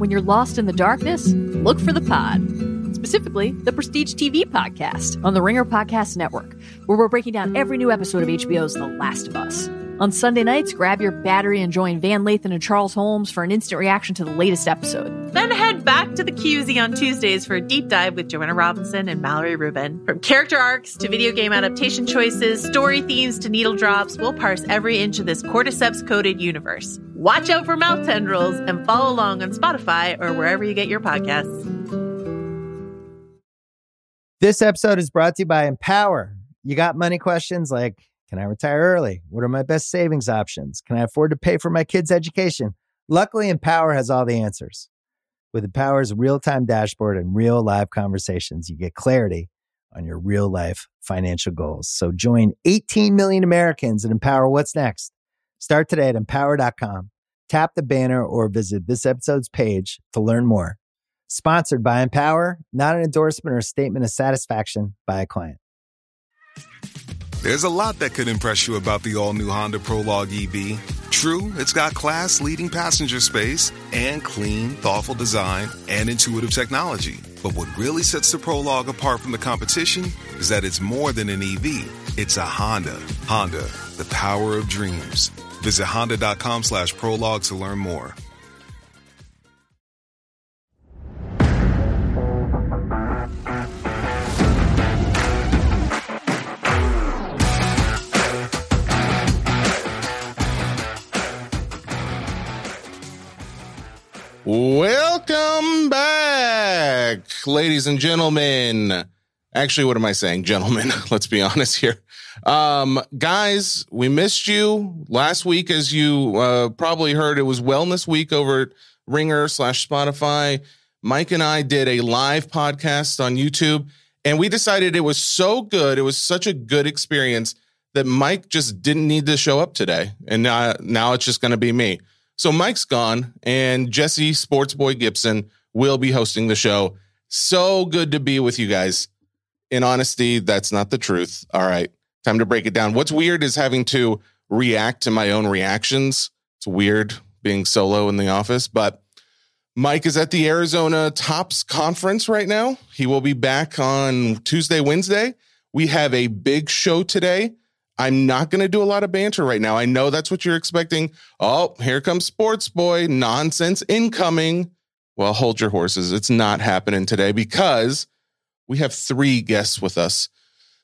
when you're lost in the darkness, look for the pod. Specifically, the Prestige TV podcast on the Ringer Podcast Network, where we're breaking down every new episode of HBO's The Last of Us. On Sunday nights, grab your battery and join Van Lathan and Charles Holmes for an instant reaction to the latest episode. Then head back to the QZ on Tuesdays for a deep dive with Joanna Robinson and Mallory Rubin. From character arcs to video game adaptation choices, story themes to needle drops, we'll parse every inch of this cordyceps coded universe. Watch out for mouth tendrils and follow along on Spotify or wherever you get your podcasts. This episode is brought to you by Empower. You got money questions like Can I retire early? What are my best savings options? Can I afford to pay for my kids' education? Luckily, Empower has all the answers. With Empower's real time dashboard and real live conversations, you get clarity on your real life financial goals. So join 18 million Americans and empower what's next. Start today at empower.com. Tap the banner or visit this episode's page to learn more. Sponsored by Empower, not an endorsement or statement of satisfaction by a client. There's a lot that could impress you about the all new Honda Prologue EV. True, it's got class leading passenger space and clean, thoughtful design and intuitive technology. But what really sets the Prologue apart from the competition is that it's more than an EV, it's a Honda. Honda, the power of dreams. Visit honda.com slash prologue to learn more. Welcome back, ladies and gentlemen. Actually, what am I saying? Gentlemen, let's be honest here. Um, guys, we missed you last week. As you uh, probably heard, it was Wellness Week over at Ringer slash Spotify. Mike and I did a live podcast on YouTube, and we decided it was so good. It was such a good experience that Mike just didn't need to show up today. And now, now it's just going to be me. So Mike's gone, and Jesse Sportsboy Gibson will be hosting the show. So good to be with you guys. In honesty, that's not the truth. All right, time to break it down. What's weird is having to react to my own reactions. It's weird being solo in the office, but Mike is at the Arizona Tops Conference right now. He will be back on Tuesday, Wednesday. We have a big show today. I'm not going to do a lot of banter right now. I know that's what you're expecting. Oh, here comes Sports Boy. Nonsense incoming. Well, hold your horses. It's not happening today because we have three guests with us.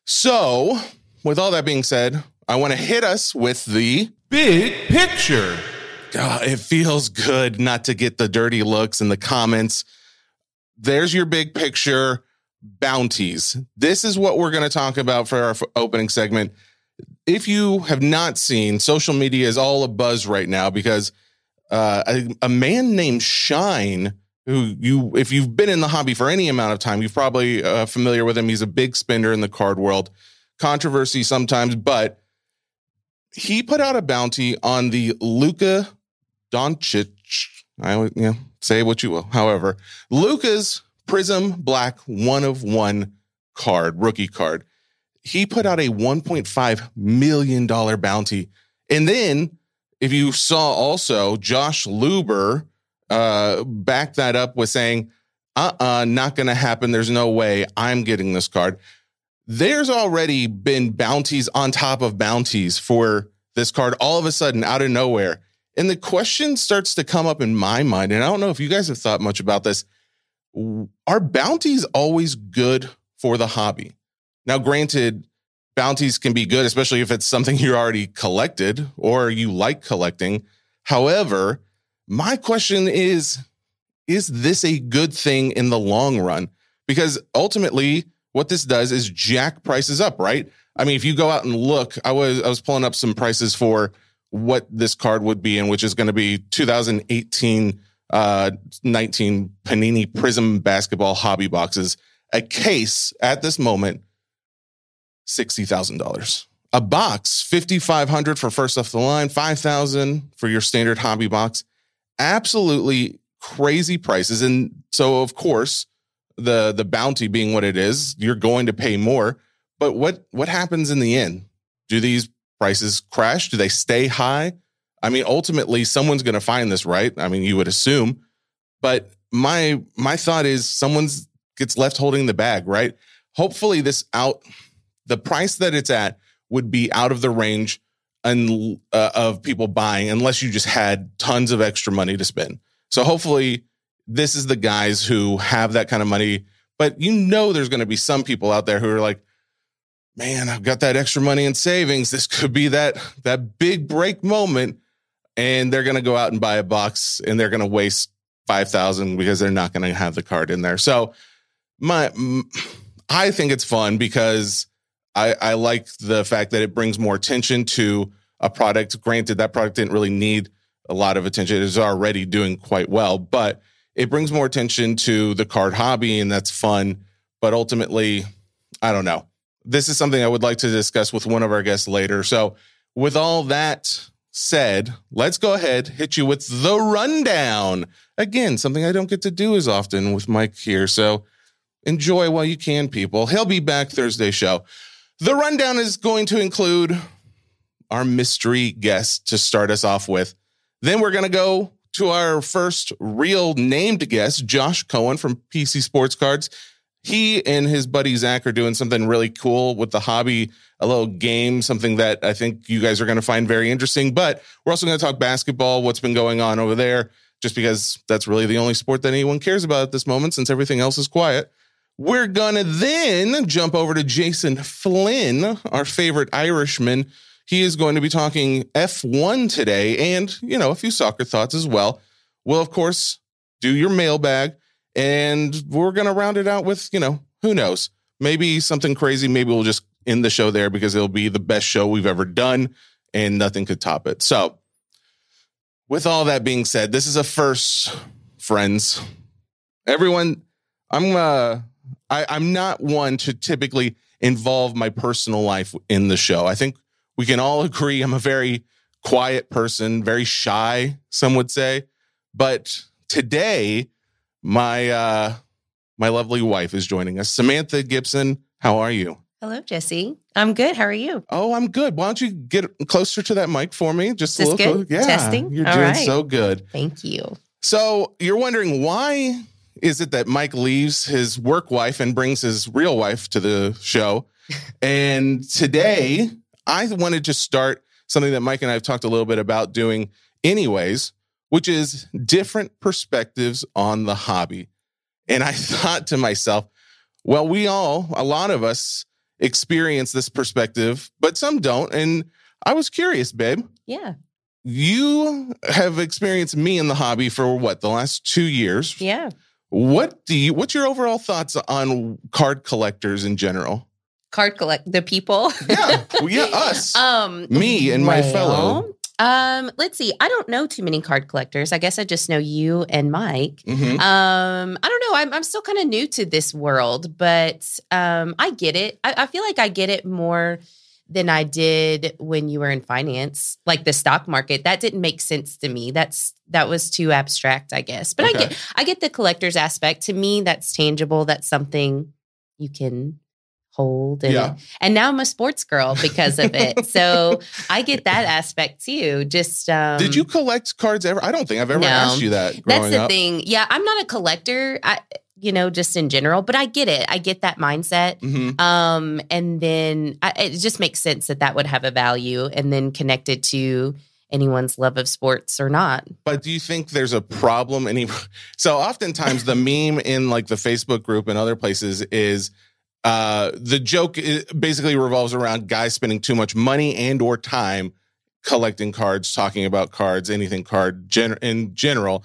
So, with all that being said, I want to hit us with the big picture. God, it feels good not to get the dirty looks in the comments. There's your big picture bounties. This is what we're going to talk about for our opening segment if you have not seen, social media is all a buzz right now because uh, a, a, man named Shine, who you, if you've been in the hobby for any amount of time, you're probably uh, familiar with him. He's a big spender in the card world. Controversy sometimes, but he put out a bounty on the Luka Doncic. I would, know, say what you will. However, Luka's Prism Black one of one card, rookie card he put out a $1.5 million bounty. And then, if you saw also, Josh Luber uh, backed that up with saying, uh uh-uh, uh not going to happen. There's no way I'm getting this card. There's already been bounties on top of bounties for this card all of a sudden out of nowhere. And the question starts to come up in my mind. And I don't know if you guys have thought much about this. Are bounties always good for the hobby? Now, granted, bounties can be good, especially if it's something you already collected or you like collecting. However, my question is is this a good thing in the long run? Because ultimately, what this does is jack prices up, right? I mean, if you go out and look, I was I was pulling up some prices for what this card would be in, which is going to be 2018 uh 19 Panini Prism basketball hobby boxes. A case at this moment $60,000. A box, 5500 for first off the line, 5000 for your standard hobby box. Absolutely crazy prices and so of course, the the bounty being what it is, you're going to pay more. But what what happens in the end? Do these prices crash? Do they stay high? I mean, ultimately someone's going to find this, right? I mean, you would assume. But my my thought is someone's gets left holding the bag, right? Hopefully this out the price that it's at would be out of the range and uh, of people buying unless you just had tons of extra money to spend. So hopefully this is the guys who have that kind of money, but you know there's going to be some people out there who are like man, I've got that extra money in savings. This could be that that big break moment and they're going to go out and buy a box and they're going to waste 5000 because they're not going to have the card in there. So my I think it's fun because I, I like the fact that it brings more attention to a product. Granted, that product didn't really need a lot of attention. It is already doing quite well, but it brings more attention to the card hobby, and that's fun. But ultimately, I don't know. This is something I would like to discuss with one of our guests later. So, with all that said, let's go ahead, hit you with the rundown. Again, something I don't get to do as often with Mike here. So, enjoy while you can, people. He'll be back Thursday show. The rundown is going to include our mystery guest to start us off with. Then we're going to go to our first real named guest, Josh Cohen from PC Sports Cards. He and his buddy Zach are doing something really cool with the hobby, a little game, something that I think you guys are going to find very interesting. But we're also going to talk basketball, what's been going on over there, just because that's really the only sport that anyone cares about at this moment since everything else is quiet. We're going to then jump over to Jason Flynn, our favorite Irishman. He is going to be talking F1 today and, you know, a few soccer thoughts as well. We'll, of course, do your mailbag and we're going to round it out with, you know, who knows? Maybe something crazy. Maybe we'll just end the show there because it'll be the best show we've ever done and nothing could top it. So, with all that being said, this is a first, friends. Everyone, I'm uh I, I'm not one to typically involve my personal life in the show. I think we can all agree I'm a very quiet person, very shy, some would say. But today, my uh my lovely wife is joining us. Samantha Gibson, how are you? Hello, Jesse. I'm good. How are you? Oh, I'm good. Why don't you get closer to that mic for me? Just Is a little good? Yeah, Testing? You're All doing right. so good. Thank you. So you're wondering why is it that Mike leaves his work wife and brings his real wife to the show? and today I wanted to start something that Mike and I have talked a little bit about doing anyways, which is different perspectives on the hobby. And I thought to myself, well, we all, a lot of us experience this perspective, but some don't. And I was curious, babe Yeah. you have experienced me in the hobby for what the last two years Yeah. what do you what's your overall thoughts on card collectors in general Card collect the people. yeah well, yeah us um me and my well, fellow Um, let's see. I don't know too many card collectors. I guess I just know you and Mike. Mhm. Um, I don't know. I'm I'm still kind of new to this world, but um, I get it. I, I feel like I get it more than I did when you were in finance, like the stock market. That didn't make sense to me. That's that was too abstract, I guess. But I get I get the collector's aspect. To me, that's tangible. That's something you can hold and Yeah. and now I'm a sports girl because of it. so I get that aspect too. Just um did you collect cards ever i don't think i've ever No. asked you that growing that's the up thing. Yeah, I'm not a collector. I you know, just in general, but I get it. I get that mindset. Mhm. Um, and then I, it just makes sense that that would have a value, and then connected to anyone's love of sports or not. but do you think there's a problem any so oftentimes the meme in like the facebook group and other places is uh the joke basically revolves around guys spending too much money and or time collecting cards talking about cards anything card gen- in general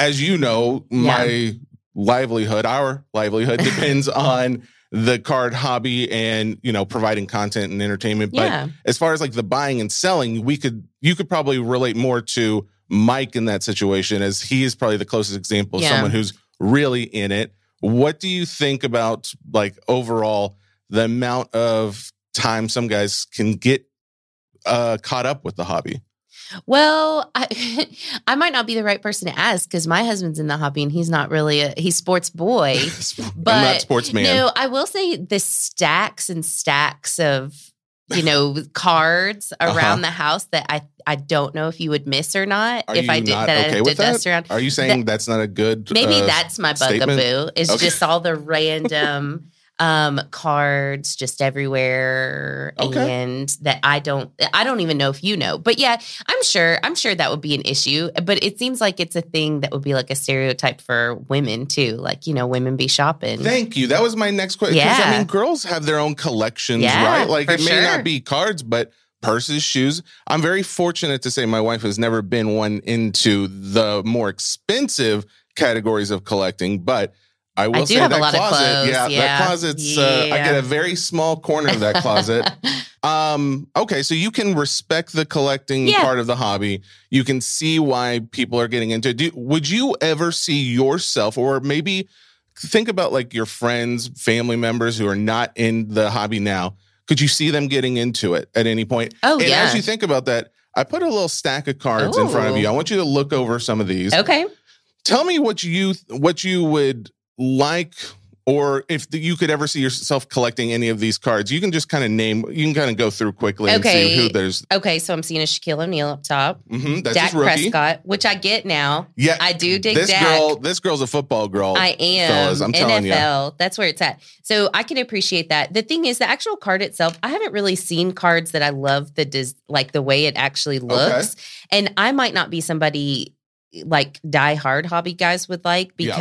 as you know my livelihood our livelihood depends on the card hobby and you know providing content and entertainment but yeah, as far as like the buying and selling, we could you could probably relate more to Mike in that situation as he is probably the closest example of Yeah. someone who's really in it. What do you think about like overall the amount of time some guys can get uh caught up with the hobby? Well, I, I might not be the right person to ask because my husband's in the hobby and he's not really a he's sports boy. But sportsman. No, I will say the stacks and stacks of you know, cards Uh-huh. around the house that I I don't know if you would miss or not. Are if I did that, I okay did with that? dust around. Are you saying that's not a good? Maybe uh, that's my bugaboo. Is Okay. just all the random um cards just everywhere Okay. and that I don't I don't even know if you know. But yeah, I'm sure I'm sure that would be an issue, but it seems like it's a thing that would be like a stereotype for women too. Like, you know, women be shopping. Thank you. That was my next question. 'Cause, I mean, girls have their own collections, Yeah, right? Like it may sure. not be cards, but purses, shoes. I'm very fortunate to say my wife has never been one into the more expensive categories of collecting, but I will do say have a that closet, clothes, yeah, yeah. that closet's. Uh, I get a very small corner of that closet. um, okay, so you can respect the collecting Yeah. part of the hobby. You can see why people are getting into it. Do, would you ever see yourself, or maybe think about like your friends, family members who are not in the hobby now? Could you see them getting into it at any point? Oh and yeah. as you think about that, I put a little stack of cards in front of you. I want you to look over some of these. okay. Tell me what you what you would like or if you could ever see yourself collecting any of these cards. You can just kind of name you can kind of go through quickly and see Okay. who there's Okay, so I'm seeing a Shaquille O'Neal up top. hmm that's Dak. Prescott, which I get now. Yeah. I do dig this Dak. girl this girl's a football girl. I am fellas, I'm telling you. NFL. That's where it's at. So I can appreciate that. The thing is, the actual card itself, I haven't really seen cards that I love the dis- like the way it actually looks, and I might not be somebody like die hard hobby guys would like Yeah.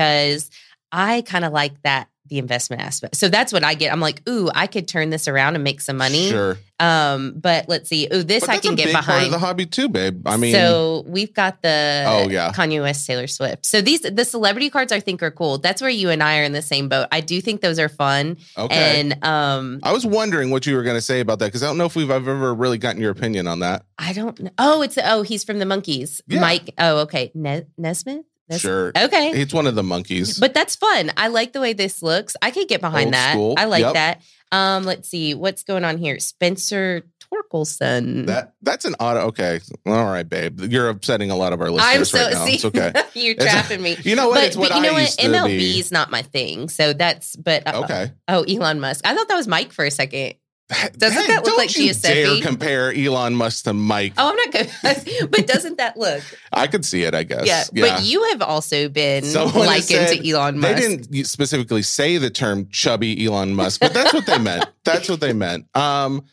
I kind of like that the investment aspect. So that's what I get. I'm like, ooh, I could turn this around and make some money. Sure. Um, but let's see. Ooh, this I can get big part of behind. the hobby too, babe. I mean so we've got the Oh, yeah. Kanye West, Taylor Swift. So these the celebrity cards I think are cool. That's where you and I are in the same boat. I do think those are fun. okay. And um, I was wondering what you were going to say about that because I don't know if we've I've ever really gotten your opinion on that. I don't know. Oh, it's oh he's from the Monkees. Yeah. Mike. Oh, okay. Ne- Nesmith. Sure. Okay. It's one of the Monkees. But that's fun. I like the way this looks. I could get behind Old that. school. I like Yep. that. Um, let's see what's going on here. Spencer Torkelson. that that's an auto. Okay, all right, babe. You're upsetting a lot of our listeners I'm so right now. see, It's okay. you're trapping me. You know what? But, it's what but you know I what? MLB is not my thing. So that's but uh, Okay. Oh, Elon Musk. I thought that was Mike for a second. Doesn't that look like you Giuseppe? dare compare Elon Musk to Mike. Oh, I'm not good. but doesn't that look? I could see it. I guess. Yeah. But you have also been Someone likened said- to Elon Musk. They didn't specifically say the term chubby Elon Musk, but that's what they meant. That's what they meant. Um,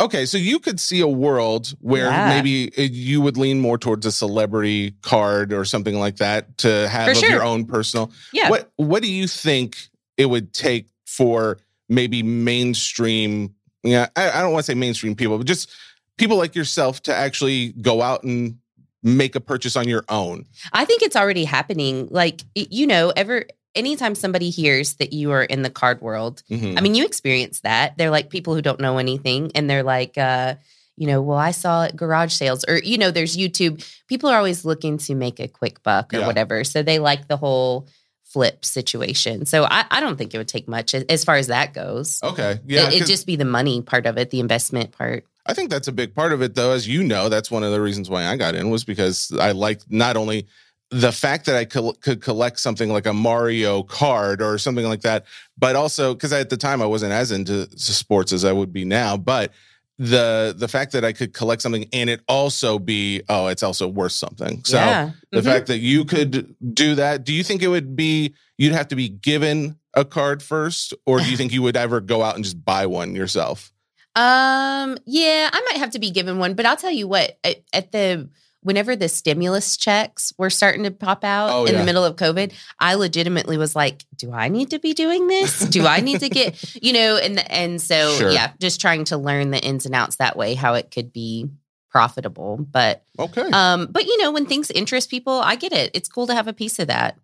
okay, so you could see a world where Yeah. maybe you would lean more towards a celebrity card or something like that to have of sure. your own personal. yeah. What What do you think it would take for maybe mainstream? Yeah, I, I don't want to say mainstream people, but just people like yourself to actually go out and make a purchase on your own. I think it's already happening. Like, you know, ever anytime somebody hears that you are in the card world, Mhm. I mean, you experience that. They're like people who don't know anything and they're like, uh, you know, well, I saw it garage sales or, you know, there's YouTube. People are always looking to make a quick buck or Yeah. whatever. So they like the whole flip situation. So I, I don't think it would take much as, far as that goes. Okay, yeah, it, it'd 'cause- just be the money part of it, the investment part. I think that's a big part of it, though. As you know, that's one of the reasons why I got in was because I liked not only the fact that I col- could collect something like a Mario card or something like that, but also because at the time I wasn't as into sports as I would be now. But the the fact that I could collect something and it also be oh, it's also worth something. So yeah. the Mhm. fact that you could do that, do you think it would be you'd have to be given a card first, or do you think you would ever go out and just buy one yourself? Um, yeah, I might have to be given one, but I'll tell you what, at, at the whenever the stimulus checks were starting to pop out Oh, in yeah. the middle of COVID, I legitimately was like, do I need to be doing this? Do I need to get, you know, and and so Sure. yeah, just trying to learn the ins and outs that way, how it could be profitable. But Okay. um, but you know, when things interest people, I get it. It's cool to have a piece of that.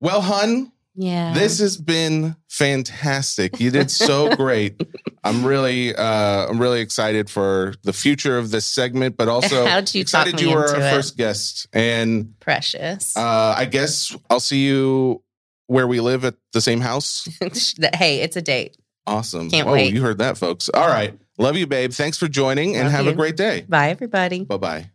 well, hun, Yeah. This has been fantastic. You did so great. I'm really, uh, I'm really excited for the future of this segment, but also How'd you talk excited you were our it? first guest. And precious. uh, I guess I'll see you where we live at the same house. hey, it's a date. Awesome. Can't oh, wait. you heard that, folks. All right. Love you, babe. Thanks for joining and Love have a great day. Bye, everybody. Bye bye.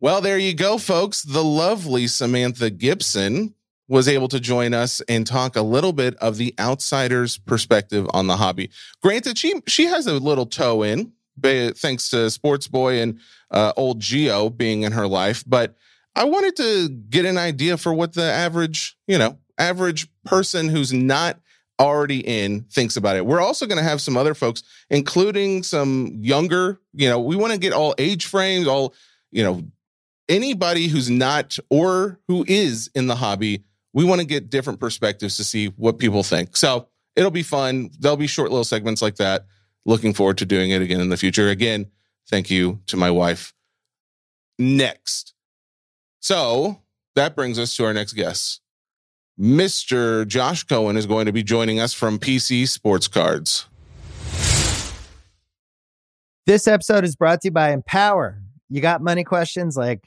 Well, there you go, folks. The lovely Samantha Gibson was able to join us and talk a little bit of the outsider's perspective on the hobby. Granted, she she has a little toe in, thanks to Sports Boy and uh, old Geo being in her life. But I wanted to get an idea for what the average, you know, average person who's not already in thinks about it. We're also going to have some other folks, including some younger, you know, we want to get all age frames, all, you know, anybody who's not or who is in the hobby. We want to get different perspectives to see what people think. So it'll be fun. There'll be short little segments like that. Looking forward to doing it again in the future. Again, thank you to my wife. Next. So that brings us to our next guest. Mr. Josh Cohen is going to be joining us from PC Sports Cards. This episode is brought to you by Empower. You got money questions like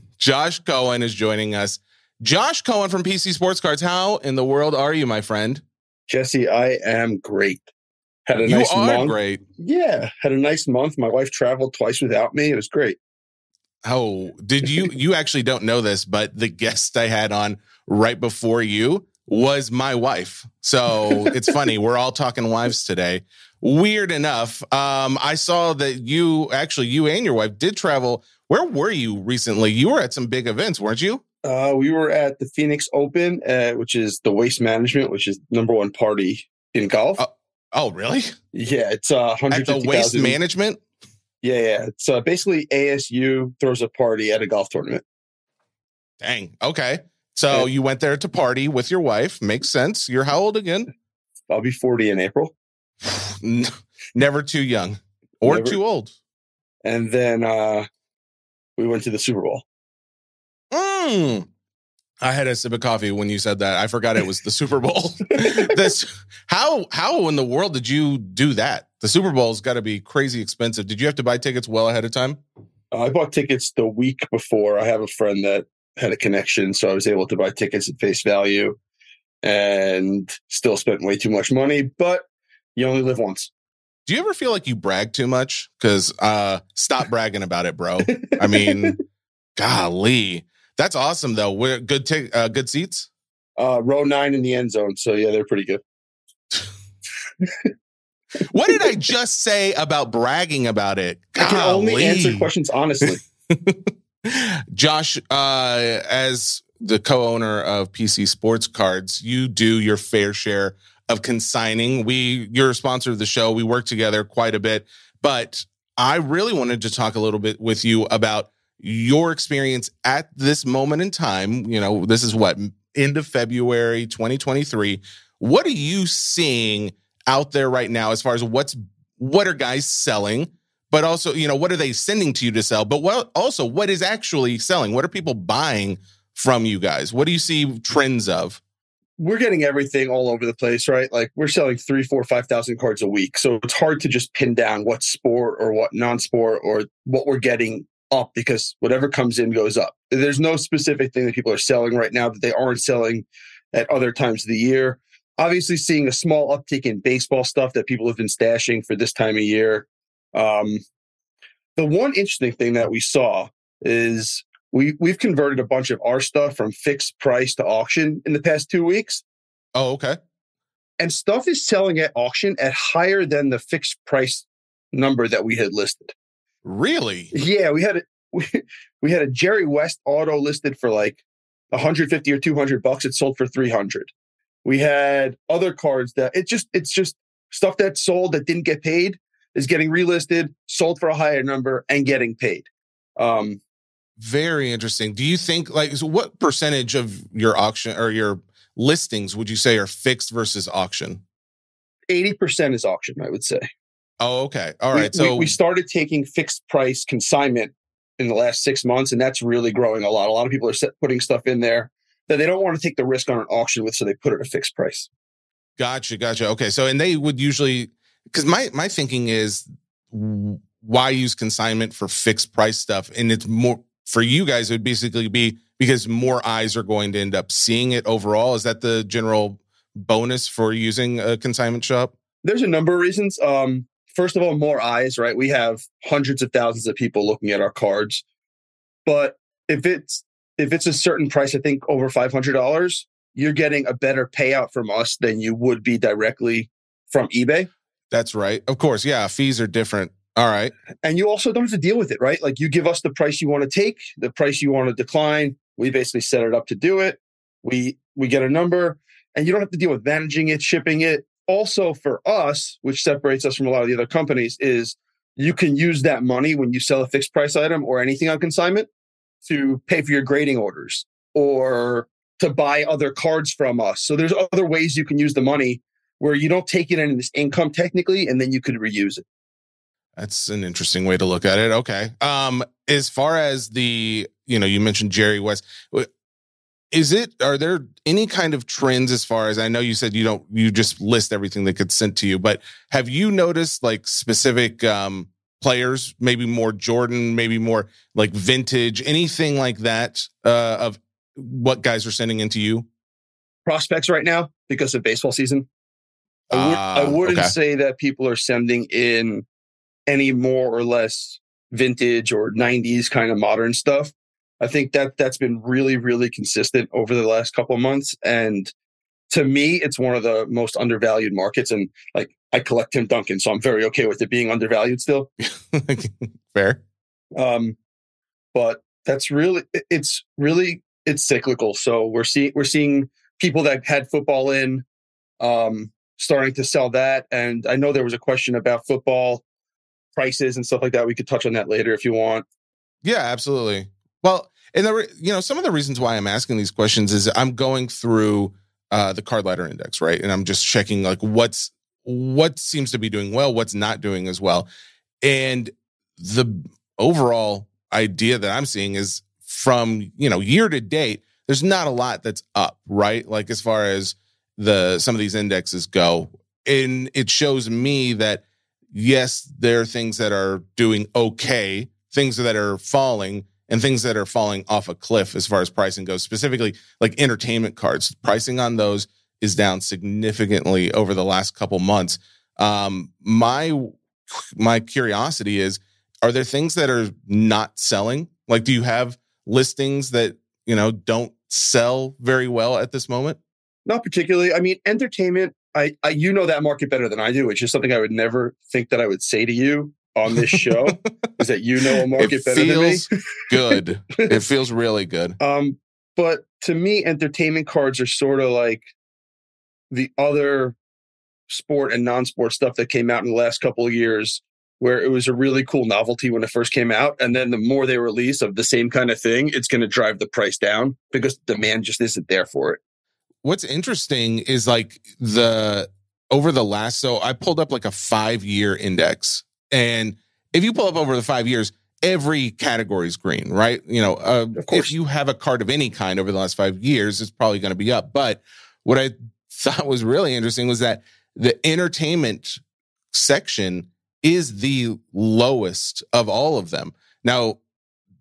Josh Cohen is joining us. Josh Cohen from PC Sports Cards. How in the world are you, my friend? Jesse, I am great. Had a you nice are month. great. Yeah, had a nice month. My wife traveled twice without me. It was great. Oh, did you? You actually don't know this, but the guest I had on right before you was my wife. So it's funny. We're all talking wives today. Weird enough. Um, I saw that you actually, you and your wife did travel. Where were you recently? You were at some big events, weren't you? Uh, we were at the Phoenix Open, uh, which is the Waste Management, which is number one party in golf. Oh, Oh, really? yeah, it's uh, At the 150,000. waste management? Yeah, yeah. It's uh, basically ASU throws a party at a golf tournament. Dang. Okay. So Yeah. you went there to party with your wife. Makes sense. You're how old again? I'll be 40 in April. Never too young or Never. too old. And then uh, we went to the Super Bowl. Mm. I had a sip of coffee when you said that. I forgot it was the Super Bowl. this how how in the world did you do that? The Super Bowl's got to be crazy expensive. Did you have to buy tickets well ahead of time? Uh, I bought tickets the week before. I have a friend that had a connection, so I was able to buy tickets at face value and still spent way too much money, but you only live once. Do you ever feel like you brag too much? Because uh, stop bragging about it, bro. I mean, golly, that's awesome though. We're good. T- uh, good seats. Uh, row nine in the end zone. So, yeah, they're pretty good. What did I just say about bragging about it? I can only answer questions honestly. Josh, uh, as the co-owner of PC Sports Cards, you do your fair share of consigning. We, you're a sponsor of the show. We work together quite a bit, but I really wanted to talk a little bit with you about your experience at this moment in time. You know, this is what end of February 2023. What are you seeing out there right now as far as what's what are guys selling? but also you know what are they sending to you to sell but what also what is actually selling what are people buying from you guys what do you see trends of we're getting everything all over the place, right? Like we're selling three, four, five thousand cards a week. So it's hard to just pin down what sport or what non-sport or what we're getting up because whatever comes in goes up. There's no specific thing that people are selling right now that they aren't selling at other times of the year. Obviously, seeing a small uptick in baseball stuff that people have been stashing for this time of year. Um, the one interesting thing that we saw is we we've converted a bunch of our stuff from fixed price to auction in the past two weeks, oh okay and stuff is selling at auction at higher than the fixed price number that we had listed. really Yeah, we had a we, we had a Jerry West auto listed for like 150 or 200 bucks. It sold for 300. We had other cards that it just it's just stuff that sold that didn't get paid is getting relisted, sold for a higher number, and getting paid. Um, very interesting do you think like so what percentage of your auction or your listings would you say are fixed versus auction 80% is auction, I would say. oh okay All right. We- so we, we started taking fixed price consignment in the last six months, and that's really growing a lot. A lot of people are set, putting stuff in there that they don't want to take the risk on an auction with, so they put it at a fixed price. Gotcha, gotcha. Okay, so and they would usually because my my thinking is why use consignment for fixed price stuff? And it's more for you guys, it would basically be because more eyes are going to end up seeing it overall. Is that the general bonus for using a consignment shop? There's a number of reasons. Um, first of all, more eyes, right? We have hundreds of thousands of people looking at our cards. But if it's if it's a certain price, I think over five hundred dollars, you're getting a better payout from us than you would be directly from eBay. That's right. Of course, yeah. Fees are different. All right. And you also don't have to deal with it, right? Like you give us the price you want to take, the price you want to decline. We basically set it up to do it. We we get a number, and you don't have to deal with managing it, shipping it. Also, for us, which separates us from a lot of the other companies, is you can use that money when you sell a fixed price item or anything on consignment to pay for your grading orders or to buy other cards from us. So there's other ways you can use the money where you don't take it in this income technically, and then you could reuse it. That's an interesting way to look at it. Okay. Um, as far as the, you know, you mentioned Jerry West. Is it, are there any kind of trends as far as I know you said you don't, you just list everything that gets sent to you, but have you noticed like specific, um, players, maybe more Jordan, maybe more like vintage, anything like that, uh, of what guys are sending into you? Prospects right now because of baseball season. I, would, I Ah, wouldn't okay. say that people are sending in any more or less vintage or 90s kind of modern stuff. I think that that's been really, really consistent over the last couple of months. And to me, it's one of the most undervalued markets. And like I collect Tim Duncan, so I'm very okay with it being undervalued still. Fair. Um, but that's really it's really it's cyclical. So we're seeing we're seeing people that had football in um, starting to sell that. And I know there was a question about football prices and stuff like that. We could touch on that later if you want. Yeah, absolutely. Well, and the re- you know some of the reasons why I'm asking these questions is I'm going through uh, the card ladder index, right, and I'm just checking like what's what seems to be doing well, what's not doing as well, and the overall idea that I'm seeing is from you know year to date, there's not a lot that's up, right? Like as far as the some of these indexes go, and it shows me that yes, there are things that are doing okay, things that are falling, and things that are falling off a cliff as far as pricing goes. Specifically, like entertainment cards, pricing on those is down significantly over the last couple months. Um, my my curiosity is: Are there things that are not selling? Like, do you have listings that you know don't sell very well at this moment? Not particularly. I mean, entertainment. I, I you know that market better than I do. which is something I would never think that I would say to you on this show is that you know a market it better than me. good. it feels really good. Um, but to me, entertainment cards are sort of like the other sport and non-sport stuff that came out in the last couple of years, where it was a really cool novelty when it first came out, and then the more they release of the same kind of thing, it's going to drive the price down because demand just isn't there for it. What's interesting is like the over the last so I pulled up like a 5-year index and if you pull up over the 5 years every category is green, right? You know, uh, Of course. if you have a card of any kind over the last 5 years it's probably going to be up. But what I thought was really interesting was that the entertainment section is the lowest of all of them. Now,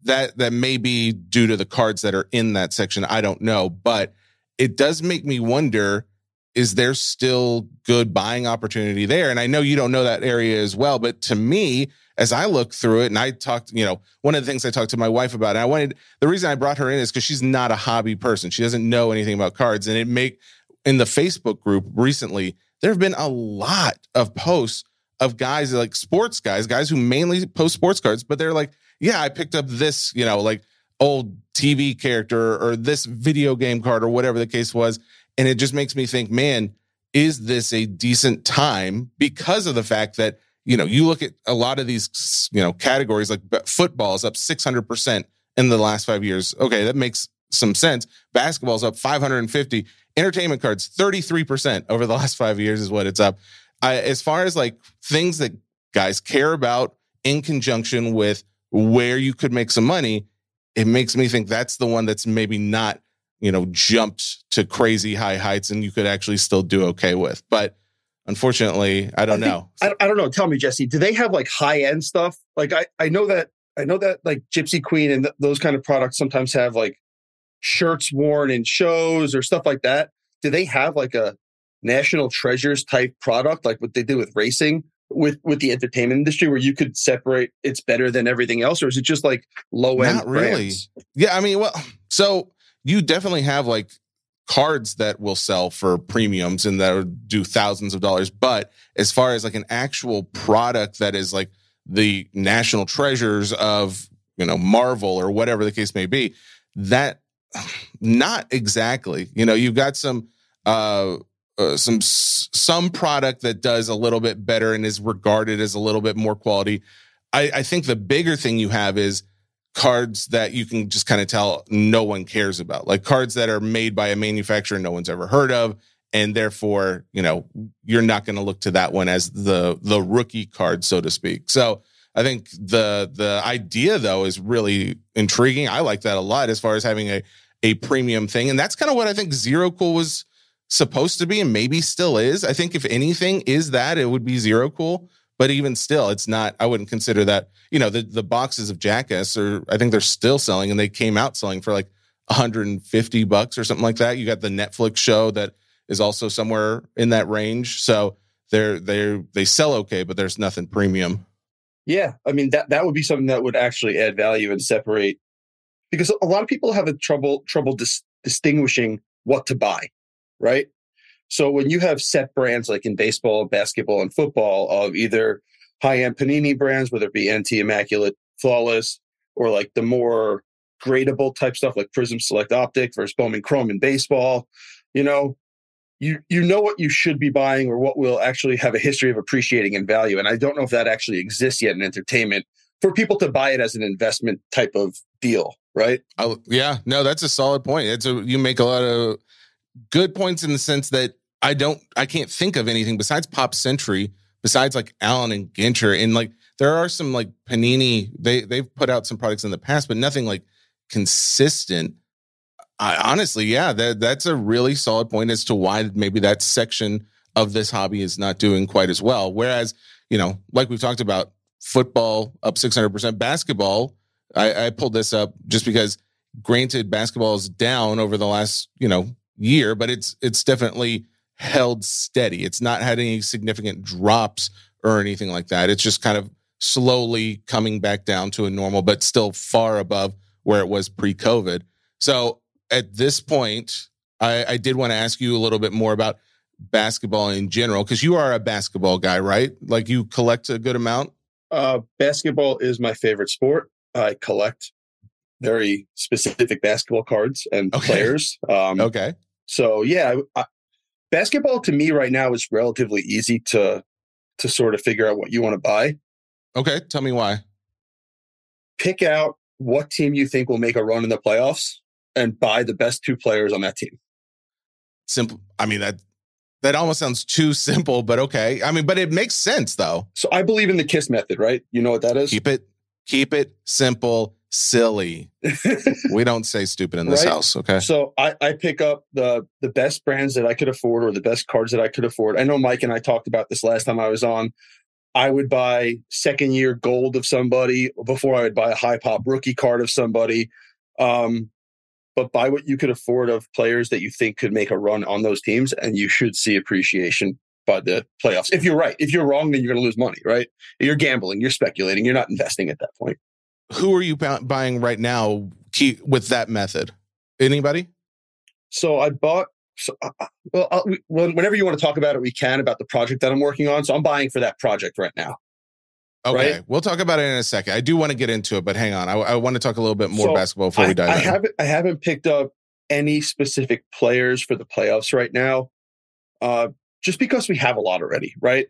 that that may be due to the cards that are in that section. I don't know, but it does make me wonder: is there still good buying opportunity there? And I know you don't know that area as well, but to me, as I look through it, and I talked, you know, one of the things I talked to my wife about, and I wanted the reason I brought her in is because she's not a hobby person; she doesn't know anything about cards, and it make in the Facebook group recently there have been a lot of posts of guys like sports guys, guys who mainly post sports cards, but they're like, yeah, I picked up this, you know, like old TV character or this video game card or whatever the case was. And it just makes me think, man, is this a decent time because of the fact that, you know, you look at a lot of these, you know, categories like football is up 600% in the last five years. Okay, that makes some sense. Basketball's up 550. Entertainment cards, 33% over the last five years is what it's up. I, as far as like things that guys care about in conjunction with where you could make some money, it makes me think that's the one that's maybe not, you know, jumped to crazy high heights and you could actually still do okay with. But unfortunately, I don't I think- know. I, I don't know. Tell me, Jesse, do they have like high end stuff? Like I, I know that I know that like Gypsy Queen and th- those kind of products sometimes have like shirts worn in shows or stuff like that. Do they have like a national treasures type product like what they did with racing with with the entertainment industry where you could separate it's better than everything else or is it just like low end Not really. brands? Yeah, I mean, well, so you definitely have like cards that will sell for premiums and that would do thousands of dollars. But as far as like an actual product that is like the national treasures of, you know, Marvel or whatever the case may be, that not exactly. You know, you've got some uh, uh some some product that does a little bit better and is regarded as a little bit more quality. I, I think the bigger thing you have is cards that you can just kind of tell no one cares about, like cards that are made by a manufacturer no one's ever heard of, and therefore, you know, you're not going to look to that one as the the rookie card, so to speak. So I think the the idea though is really intriguing. I like that a lot as far as having a a premium thing, and that's kind of what I think Zero Cool was supposed to be, and maybe still is. I think if anything is that, it would be Zero Cool. But even still, it's not. I wouldn't consider that. You know, the the boxes of Jackass are. I think they're still selling, and they came out selling for like 150 bucks or something like that. You got the Netflix show that is also somewhere in that range. So they're they're they sell okay, but there's nothing premium. Yeah, I mean that that would be something that would actually add value and separate because a lot of people have a trouble trouble dis- distinguishing what to buy, right? So when you have set brands like in baseball, basketball, and football of either high end Panini brands, whether it be NT Immaculate, Flawless, or like the more gradable type stuff like Prism Select Optic versus Bowman Chrome in baseball, you know, you you know what you should be buying or what will actually have a history of appreciating in value. And I don't know if that actually exists yet in entertainment for people to buy it as an investment type of deal, right? I, yeah, no, that's a solid point. It's a you make a lot of good points in the sense that I don't, I can't think of anything besides Pop Century, besides like Allen and Ginter, and like there are some like Panini. They they've put out some products in the past, but nothing like consistent. I, honestly, yeah, that that's a really solid point as to why maybe that section of this hobby is not doing quite as well. Whereas, you know, like we've talked about, football up six hundred percent, basketball. I, I pulled this up just because, granted, basketball is down over the last you know year, but it's it's definitely held steady. It's not had any significant drops or anything like that. It's just kind of slowly coming back down to a normal, but still far above where it was pre-COVID. So at this point, I, I did want to ask you a little bit more about basketball in general because you are a basketball guy, right? Like you collect a good amount. Uh, basketball is my favorite sport. I collect very specific basketball cards and Okay. players. Um, Okay. So yeah, I, basketball to me right now is relatively easy to to sort of figure out what you want to buy. Okay. Tell me why. Pick out what team you think will make a run in the playoffs and buy the best two players on that team. Simple. I mean that that almost sounds too simple, but okay. I mean, but it makes sense though. So I believe in the KISS method, right? You know what that is? Keep it keep it simple, silly. We don't say stupid in this Right? house. Okay. So I, I pick up the the best brands that I could afford or the best cards that I could afford. I know Mike and I talked about this last time I was on. I would buy second year gold of somebody before I would buy a high pop rookie card of somebody. Um, but buy what you could afford of players that you think could make a run on those teams, and you should see appreciation by the playoffs. If you're right, if you're wrong, then you're going to lose money, right? You're gambling, you're speculating, you're not investing at that point. Who are you buying right now key, with that method? Anybody? So I bought. So, uh, uh, well, uh, we, whenever you want to talk about it, we can about the project that I'm working on. So I'm buying for that project right now. Okay. Right? We'll talk about it in a second. I do want to get into it, but hang on. I, I want to talk a little bit more So, basketball before we I, dive I in. haven't. I haven't picked up any specific players for the playoffs right now, uh, just because we have a lot already, right?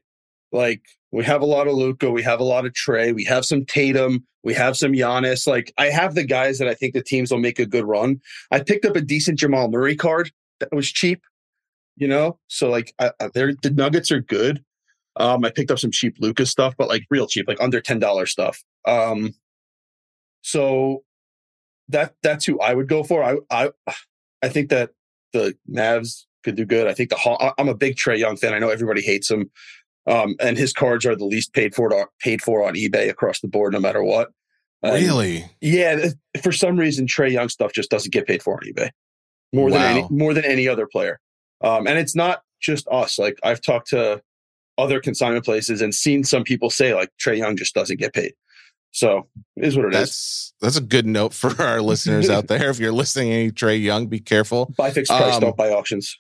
Like we have a lot of Luka, we have a lot of Trey, we have some Tatum, we have some Giannis. Like I have the guys that I think the teams will make a good run. I picked up a decent Jamal Murray card that was cheap, you know. So like, I, I, the Nuggets are good. Um, I picked up some cheap Luka stuff, but like real cheap, like under ten dollars stuff. Um, so that that's who I would go for. I I I think that the Mavs could do good. I think the I'm a big Trey Young fan. I know everybody hates him, um, and his cards are the least paid for paid for on eBay across the board, no matter what. Um, really? Yeah. For some reason, Trey Young stuff just doesn't get paid for on eBay more wow. than any more than any other player. Um, and it's not just us. Like I've talked to other consignment places and seen some people say like Trey Young just doesn't get paid. So is what it that's, is. that's, a good note for our listeners out there. If you're listening, any Trey Young, be careful. Buy fixed price, um, don't buy auctions.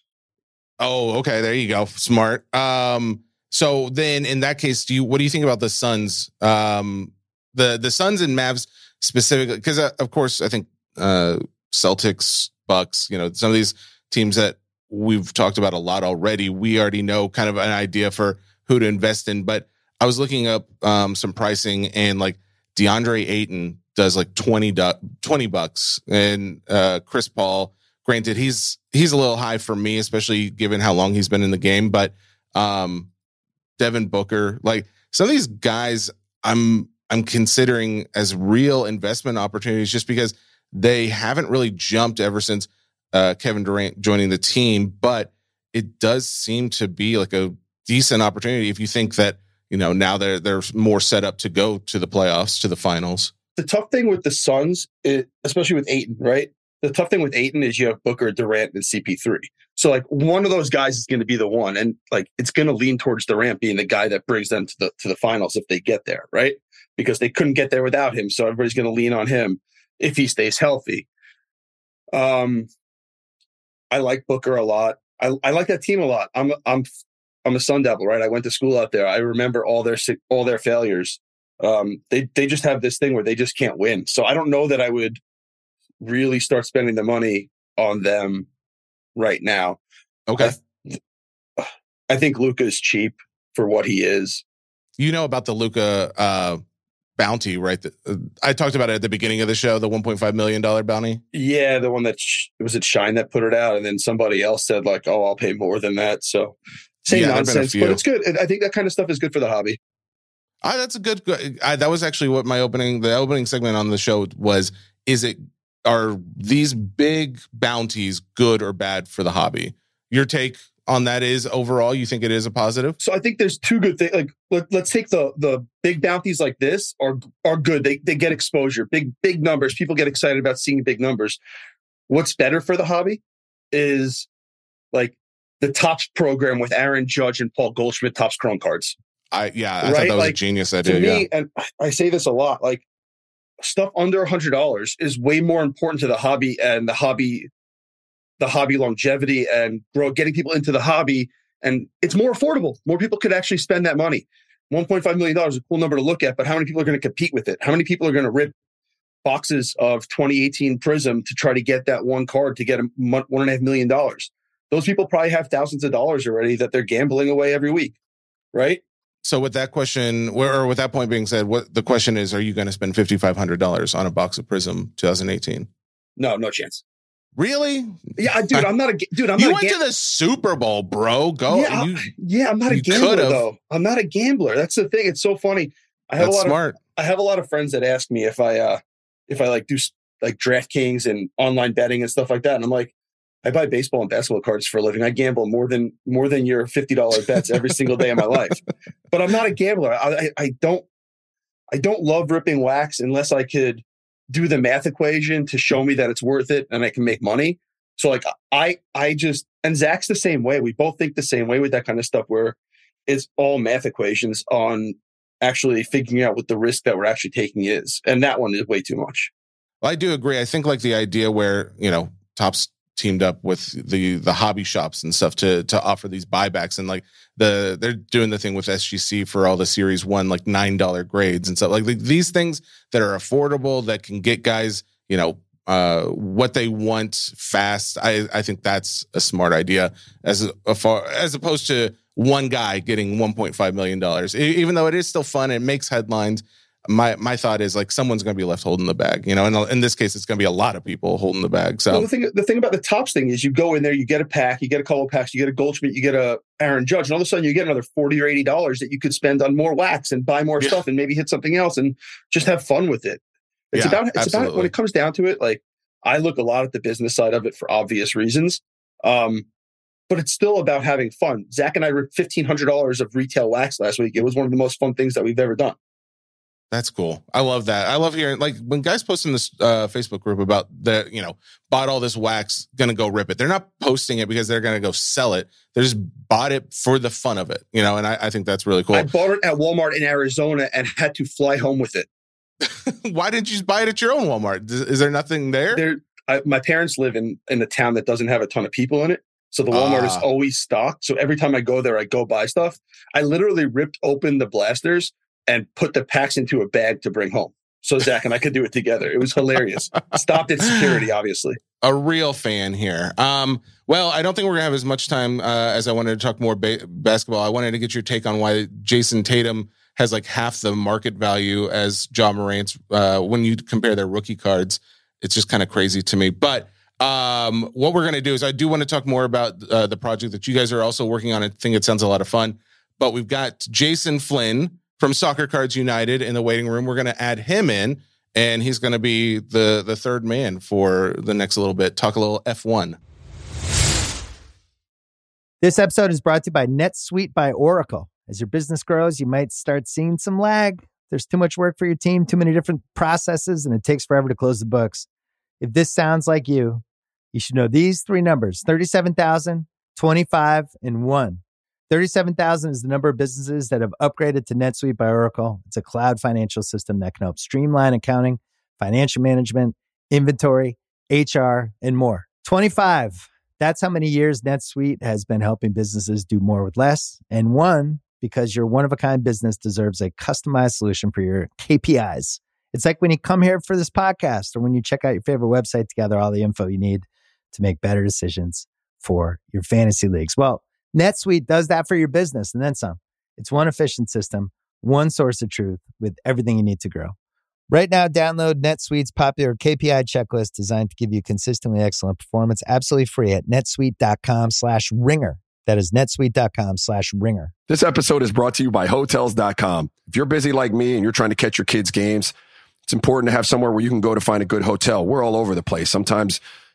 Oh, okay. There you go. Smart. Um, so then in that case, do you what do you think about the Suns? Um, the the Suns and Mavs specifically, because uh, of course I think uh Celtics, Bucks, you know, some of these teams that we've talked about a lot already. We already know kind of an idea for who to invest in, but I was looking up um, some pricing and like DeAndre Ayton does like 20, 20 bucks and uh, Chris Paul, granted he's, he's a little high for me, especially given how long he's been in the game, but um, Devin Booker, like some of these guys I'm, I'm considering as real investment opportunities just because they haven't really jumped ever since uh, Kevin Durant joining the team, but it does seem to be like a decent opportunity if you think that you know now they're they're more set up to go to the playoffs to the finals. The tough thing with the Suns, is, especially with Ayton, right? The tough thing with Ayton is you have Booker, Durant, and CP3. So like one of those guys is going to be the one, and like it's going to lean towards Durant being the guy that brings them to the to the finals if they get there, right? Because they couldn't get there without him, so everybody's going to lean on him if he stays healthy. Um, I like Booker a lot. I, I like that team a lot. I'm I'm I'm a Sun Devil, right? I went to school out there. I remember all their all their failures. Um, they they just have this thing where they just can't win. So I don't know that I would really start spending the money on them right now. Okay. I, I think Luka is cheap for what he is. You know about the Luka uh, bounty, right? Uh, I talked about it at the beginning of the show, the 1.5 million dollar bounty. Yeah, the one that sh- was it Shine that put it out, and then somebody else said like, "Oh, I'll pay more than that." So same yeah, nonsense, but it's good. I think that kind of stuff is good for the hobby. Ah, that's a good. I, that was actually what my opening, the opening segment on the show was. Is it are these big bounties good or bad for the hobby? Your take on that is overall you think it is a positive so i think there's two good things like let, us take the the big bounties like this are are good they, they get exposure big big numbers people get excited about seeing big numbers what's better for the hobby is like the Topps program with aaron judge and paul goldschmidt Topps chrome cards i yeah i right? thought that was like, a genius idea to me, yeah. and i say this a lot like stuff under a hundred dollars is way more important to the hobby and the hobby the hobby longevity and grow, getting people into the hobby. And it's more affordable. More people could actually spend that money. $1.5 million is a cool number to look at, but how many people are going to compete with it? How many people are going to rip boxes of 2018 Prism to try to get that one card to get a one and a half million dollars? Those people probably have thousands of dollars already that they're gambling away every week, right? So with that question, or with that point being said, what the question is, are you going to spend fifty five hundred dollars on a box of Prism 2018? No, no chance. Really? Yeah, dude, I'm not a dude. I'm you not went to the Super Bowl, bro. Go. Yeah, you, yeah. I'm not a gambler could've. though. I'm not a gambler. That's the thing. It's so funny. I have That's a lot smart. of I have a lot of friends that ask me if I uh if I like do like DraftKings and online betting and stuff like that, and I'm like, I buy baseball and basketball cards for a living. I gamble more than more than your fifty dollar bets every single day of my life. But I'm not a gambler. I, I, I don't I don't love ripping wax unless I could do the math equation to show me that it's worth it and I can make money. So like I I just and Zach's the same way. We both think the same way with that kind of stuff where it's all math equations on actually figuring out what the risk that we're actually taking is. And that one is way too much. Well, I do agree. I think like the idea where, you know, Topps teamed up with the the hobby shops and stuff to to offer these buybacks and like the they're doing the thing with SGC for all the series 1 like $9 grades and stuff like these things that are affordable that can get guys, you know, uh, what they want fast. I, I think that's a smart idea as a, far, as opposed to one guy getting 1.5 million dollars. Even though it is still fun, it makes headlines. My my thought is like someone's going to be left holding the bag, you know. And in this case, it's going to be a lot of people holding the bag. So well, the thing the thing about the Topps thing is you go in there, you get a pack, you get a couple of packs, you get a Goldschmidt, you get a Aaron Judge, and all of a sudden you get another forty or eighty dollars that you could spend on more wax and buy more yeah. stuff and maybe hit something else and just have fun with it. It's yeah, about it's absolutely. about when it comes down to it, like I look a lot at the business side of it for obvious reasons. Um, but it's still about having fun. Zach and I ripped fifteen hundred dollars of retail wax last week. It was one of the most fun things that we've ever done. That's cool. I love that. I love hearing like when guys post in this uh, Facebook group about the you know bought all this wax, gonna go rip it. They're not posting it because they're gonna go sell it. They just bought it for the fun of it, you know. And I, I think that's really cool. I bought it at Walmart in Arizona and had to fly home with it. Why didn't you just buy it at your own Walmart? Is, is there nothing there? There, I, my parents live in in a town that doesn't have a ton of people in it, so the Walmart is Ah. always stocked. So every time I go there, I go buy stuff. I literally ripped open the blasters and put the packs into a bag to bring home. So Zach and I could do it together. It was hilarious. Stopped at security, obviously. a real fan here. Um, well, I don't think we're gonna have as much time uh, as I wanted to talk more ba- basketball. I wanted to get your take on why Jayson Tatum has like half the market value as Ja Morant's uh, when you compare their rookie cards. It's just kind of crazy to me. But um, what we're gonna do is I do want to talk more about uh, the project that you guys are also working on. I think it sounds a lot of fun. But we've got Jason Flynn from Soccer Cards United in the waiting room. We're gonna add him in and he's going to be the the third man for the next little bit. Talk a little F1. This episode is brought to you by NetSuite by Oracle. As your business grows, you might start seeing some lag. There's too much work for your team, too many different processes, and it takes forever to close the books. If this sounds like you, you should know these three numbers 37,000, 25, and 1. 37,000 is the number of businesses that have upgraded to NetSuite by Oracle. It's a cloud financial system that can help streamline accounting, financial management, inventory, HR, and more. 25. That's how many years NetSuite has been helping businesses do more with less. And one, because your one of a kind business deserves a customized solution for your KPIs. It's like when you come here for this podcast or when you check out your favorite website to gather all the info you need to make better decisions for your fantasy leagues. Well, NetSuite does that for your business and then some. It's one efficient system, one source of truth with everything you need to grow. Right now, download NetSuite's popular KPI checklist designed to give you consistently excellent performance absolutely free at netsuite.com slash ringer. That is netsuite.com slash ringer. This episode is brought to you by Hotels.com. If you're busy like me and you're trying to catch your kids' games, it's important to have somewhere where you can go to find a good hotel. We're all over the place. Sometimes,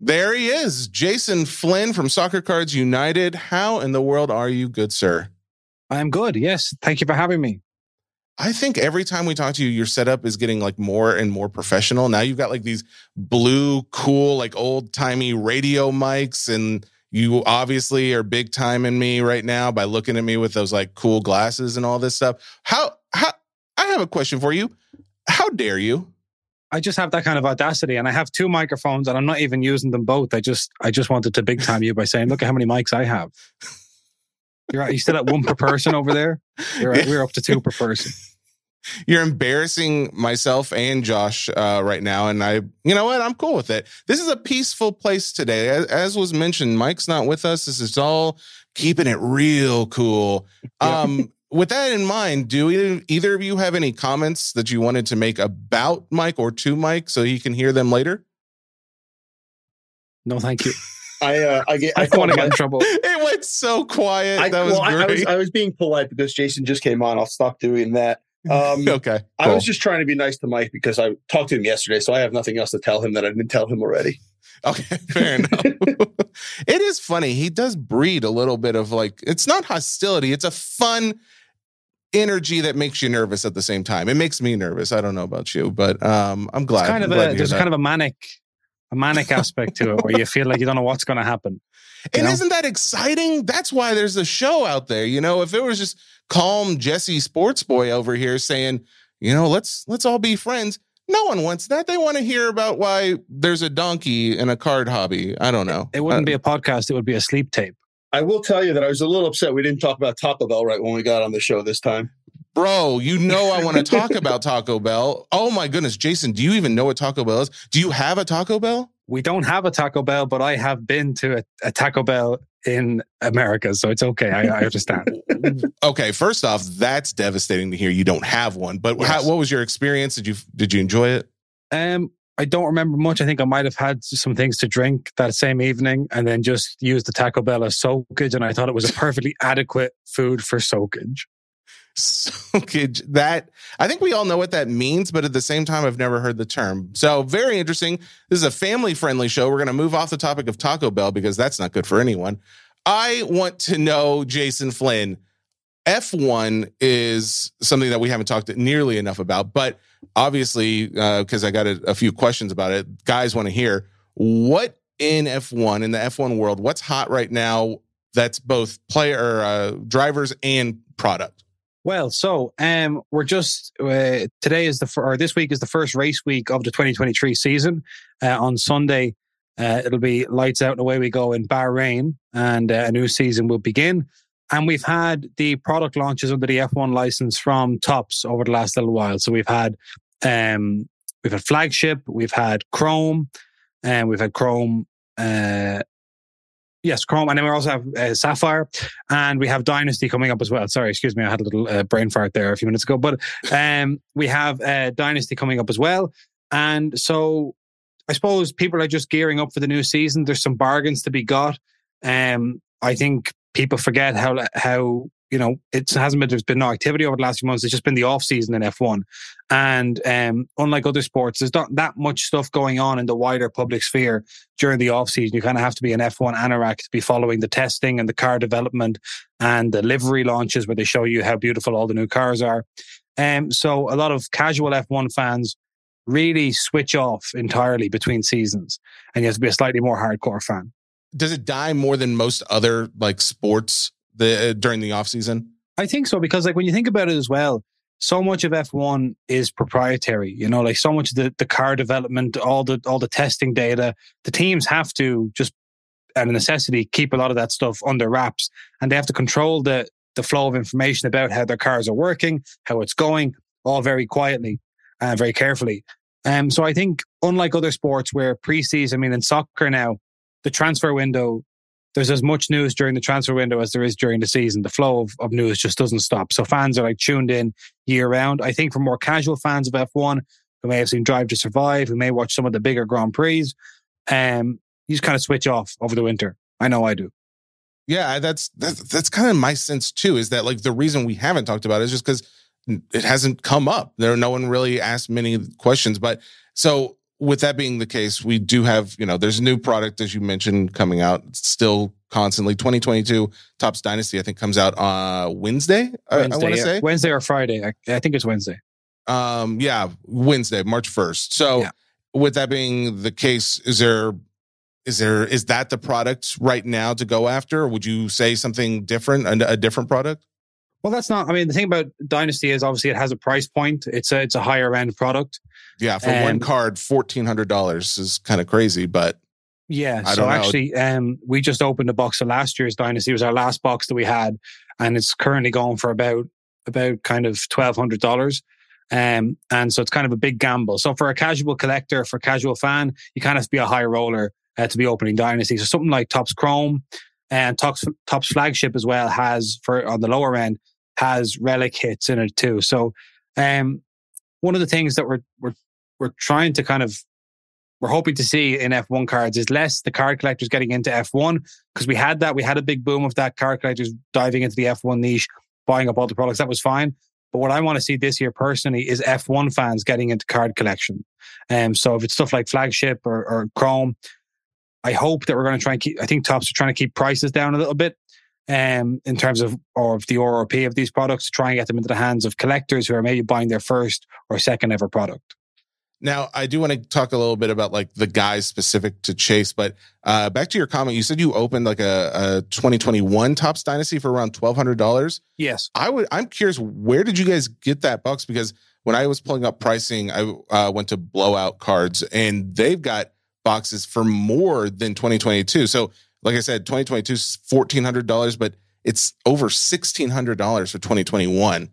there he is, Jason Flynn from Soccer Cards United. How in the world are you, good sir? I'm good. Yes. Thank you for having me. I think every time we talk to you, your setup is getting like more and more professional. Now you've got like these blue, cool, like old timey radio mics, and you obviously are big time in me right now by looking at me with those like cool glasses and all this stuff. How how I have a question for you. How dare you? I just have that kind of audacity and I have two microphones and I'm not even using them both. I just I just wanted to big time you by saying, look at how many mics I have. You're, you still at one per person over there? You're at, we're up to two per person. You're embarrassing myself and Josh uh, right now, and I, you know what? I'm cool with it. This is a peaceful place today, as, as was mentioned. Mike's not with us. This is all keeping it real cool. Um, with that in mind, do either, either of you have any comments that you wanted to make about Mike or to Mike so he can hear them later? No, thank you. I uh, I get I I want to get in trouble. It went so quiet. I, that was well, I, I great. was I was being polite because Jason just came on. I'll stop doing that. Um, okay, I was just trying to be nice to Mike because I talked to him yesterday, so I have nothing else to tell him that I didn't tell him already. Okay, fair enough. it is funny. He does breed a little bit of like it's not hostility, it's a fun energy that makes you nervous at the same time. It makes me nervous. I don't know about you, but um I'm glad. It's kind of I'm glad a, there's that. kind of a manic a manic aspect to it where you feel like you don't know what's going to happen. and know? isn't that exciting? That's why there's a show out there. You know, if it was just calm Jesse Sports Boy over here saying, you know, let's let's all be friends. No one wants that. They want to hear about why there's a donkey and a card hobby. I don't know. It wouldn't Uh, be a podcast, it would be a sleep tape. I will tell you that I was a little upset we didn't talk about Taco Bell right when we got on the show this time. Bro, you know I want to talk about Taco Bell. Oh my goodness, Jason, do you even know what Taco Bell is? Do you have a Taco Bell? We don't have a Taco Bell, but I have been to a, a Taco Bell in America, so it's okay. I, I understand. okay, first off, that's devastating to hear you don't have one. But Yes. how, what was your experience? Did you did you enjoy it? Um, I don't remember much. I think I might have had some things to drink that same evening, and then just used the Taco Bell as soakage, and I thought it was a perfectly adequate food for soakage. Soakage. That I think we all know what that means, but at the same time, I've never heard the term. So very interesting. This is a family friendly show. We're going to move off the topic of Taco Bell because that's not good for anyone. I want to know, Jason Flynn. F1 is something that we haven't talked nearly enough about, but obviously, because I got a, a few questions about it, guys want to hear what in F1 in the F1 world, what's hot right now that's both player uh, drivers and product. Well, so um, we're just uh, today is the or this week is the first race week of the 2023 season. Uh, on Sunday, uh, it'll be lights out and away we go in Bahrain, and uh, a new season will begin. And we've had the product launches under the F1 license from Topps over the last little while. So we've had um, we've had flagship, we've had Chrome, and we've had Chrome. Uh, yes, Chrome, and then we also have uh, Sapphire, and we have Dynasty coming up as well. Sorry, excuse me, I had a little uh, brain fart there a few minutes ago, but um, we have uh, Dynasty coming up as well, and so I suppose people are just gearing up for the new season. There's some bargains to be got. Um, I think people forget how how you know it hasn't been there's been no activity over the last few months. It's just been the off season in F1, and um, unlike other sports, there's not that much stuff going on in the wider public sphere during the off season. You kind of have to be an F1 anorak to be following the testing and the car development and the livery launches where they show you how beautiful all the new cars are. Um, so a lot of casual F1 fans really switch off entirely between seasons, and you have to be a slightly more hardcore fan. Does it die more than most other like sports the, uh, during the off season? I think so because like when you think about it as well, so much of F1 is proprietary. You know, like so much of the, the car development, all the all the testing data, the teams have to just out of necessity keep a lot of that stuff under wraps and they have to control the the flow of information about how their cars are working, how it's going, all very quietly and very carefully. Um, so I think unlike other sports where preseason, I mean in soccer now, the transfer window there's as much news during the transfer window as there is during the season. The flow of, of news just doesn't stop. So fans are like tuned in year round. I think for more casual fans of F1 who may have seen Drive to Survive, who may watch some of the bigger Grand Prix, um, you just kind of switch off over the winter. I know I do. Yeah, that's that's, that's kind of my sense too. Is that like the reason we haven't talked about it is just because it hasn't come up. There, no one really asked many questions. But so with that being the case, we do have, you know, there's a new product, as you mentioned, coming out still constantly. 2022 Topps Dynasty, I think, comes out uh Wednesday. I- I, want to yeah. say. Wednesday or Friday. I, I think it's Wednesday. Um, yeah, Wednesday, March 1st. So Yeah. with that being the case, is there is there is that the product right now to go after? Or would you say something different, a, a different product? Well, that's not. I mean, the thing about Dynasty is obviously it has a price point. It's a it's a higher end product. Yeah, for one Um, card, fourteen hundred dollars is kind of crazy, but Yeah. I so know. actually, um, we just opened a box of last year's Dynasty. It was our last box that we had, and it's currently going for about about kind of twelve hundred dollars. Um, and so it's kind of a big gamble. So for a casual collector, for a casual fan, you kind of have to be a high roller uh, to be opening Dynasty. So something like Topps Chrome and Topps Topps flagship as well has for on the lower end has relic hits in it too. So um, one of the things that we're we're we're trying to kind of we're hoping to see in F1 cards is less the card collectors getting into F1 because we had that. We had a big boom of that card collectors diving into the F1 niche, buying up all the products. That was fine. But what I want to see this year personally is F1 fans getting into card collection. Um, so if it's stuff like flagship or, or Chrome, I hope that we're going to try and keep, I think Topps are trying to keep prices down a little bit um, in terms of, or of the RRP of these products, to try and get them into the hands of collectors who are maybe buying their first or second ever product. Now, I do want to talk a little bit about like the guys specific to Chase, but uh, back to your comment, you said you opened like a, a 2021 Topps Dynasty for around twelve hundred dollars. Yes. I would. I'm curious, where did you guys get that box? Because when I was pulling up pricing, I uh, went to Blowout Cards, and they've got boxes for more than 2022. So, like I said, 2022 is fourteen hundred dollars, but it's over sixteen hundred dollars for 2021.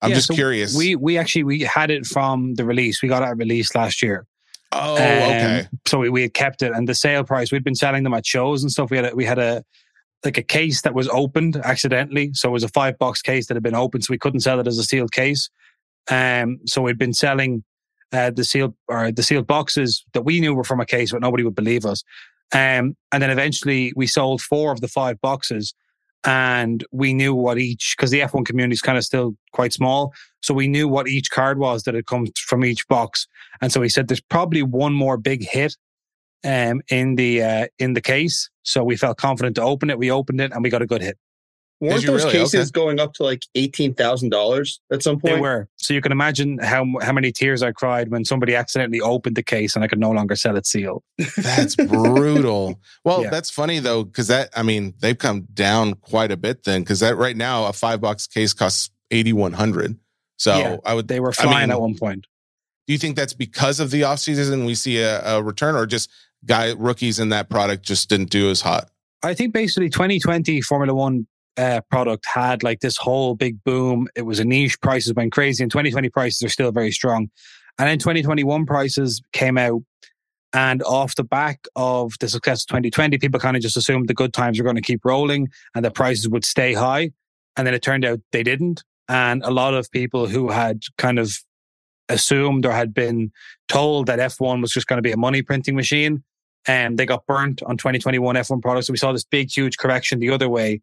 I'm Yeah, just so curious. We we actually we had it from the release. We got our release last year. oh, Um, okay. So we, we had kept it, and the sale price we'd been selling them at shows and stuff. We had a, we had a like a case that was opened accidentally. So it was a five box case that had been opened, so we couldn't sell it as a sealed case. Um, so we'd been selling uh, the sealed or the sealed boxes that we knew were from a case, but nobody would believe us. Um, and then eventually we sold four of the five boxes and we knew what each, because the F1 community is kind of still quite small. So we knew what each card was that had come from each box. And so he said, there's probably one more big hit um, in the uh, in the case. So we felt confident to open it. We opened it and we got a good hit. Weren't those really? cases Okay. going up to like eighteen thousand dollars at some point? They were. So you can imagine how how many tears I cried when somebody accidentally opened the case and I could no longer sell it sealed. That's brutal. Well, Yeah. that's funny though, because that I mean they've come down quite a bit then, because that right now a five box case costs eighty one hundred. So Yeah, I would. They were I mean, at one point. Do you think that's because of the off season we see a, a return, or just guy rookies in that product just didn't do as hot? I think basically 2020 Formula One uh, product had like this whole big boom. It was a niche. Prices went crazy, and 2020 prices are still very strong. And then 2021 prices came out, and off the back of the success of 2020, people kind of just assumed the good times were going to keep rolling and the prices would stay high. And then it turned out they didn't. And a lot of people who had kind of assumed or had been told that F1 was just going to be a money printing machine and they got burnt on 2021 F1 products. So we saw this big, huge correction the other way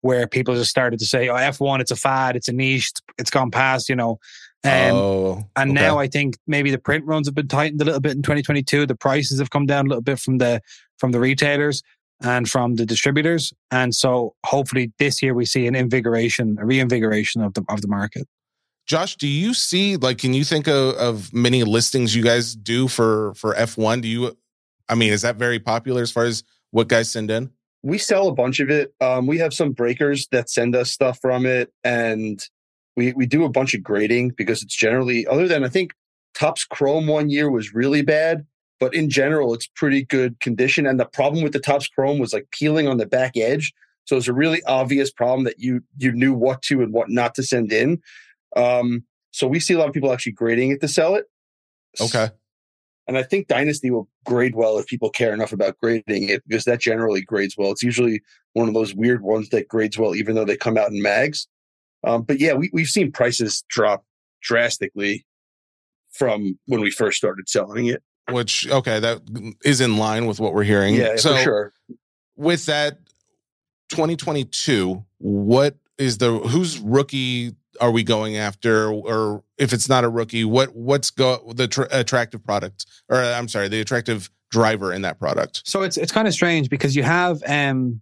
where people just started to say, oh, F1, it's a fad, it's a niche, it's gone past, you know. Um, oh, and okay. now I think maybe the print runs have been tightened a little bit in 2022. The prices have come down a little bit from the from the retailers and from the distributors. And so hopefully this year we see an invigoration, a reinvigoration of the of the market. Josh, do you see like can you think of, of many listings you guys do for for F1? Do you I mean, is that very popular as far as what guys send in? We sell a bunch of it. Um, we have some breakers that send us stuff from it, and we we do a bunch of grading because it's generally other than I think Topps Chrome one year was really bad, but in general it's pretty good condition. And the problem with the Topps Chrome was like peeling on the back edge, so it's a really obvious problem that you you knew what to and what not to send in. Um, so we see a lot of people actually grading it to sell it. Okay. And I think Dynasty will grade well if people care enough about grading it because that generally grades well. It's usually one of those weird ones that grades well, even though they come out in mags. Um, but yeah, we, we've seen prices drop drastically from when we first started selling it. Which okay, that is in line with what we're hearing. Yeah, so for sure. with that 2022, what is the who's rookie are we going after or if it's not a rookie, what what's go the tr- attractive product or I'm sorry, the attractive driver in that product? So it's it's kind of strange because you have um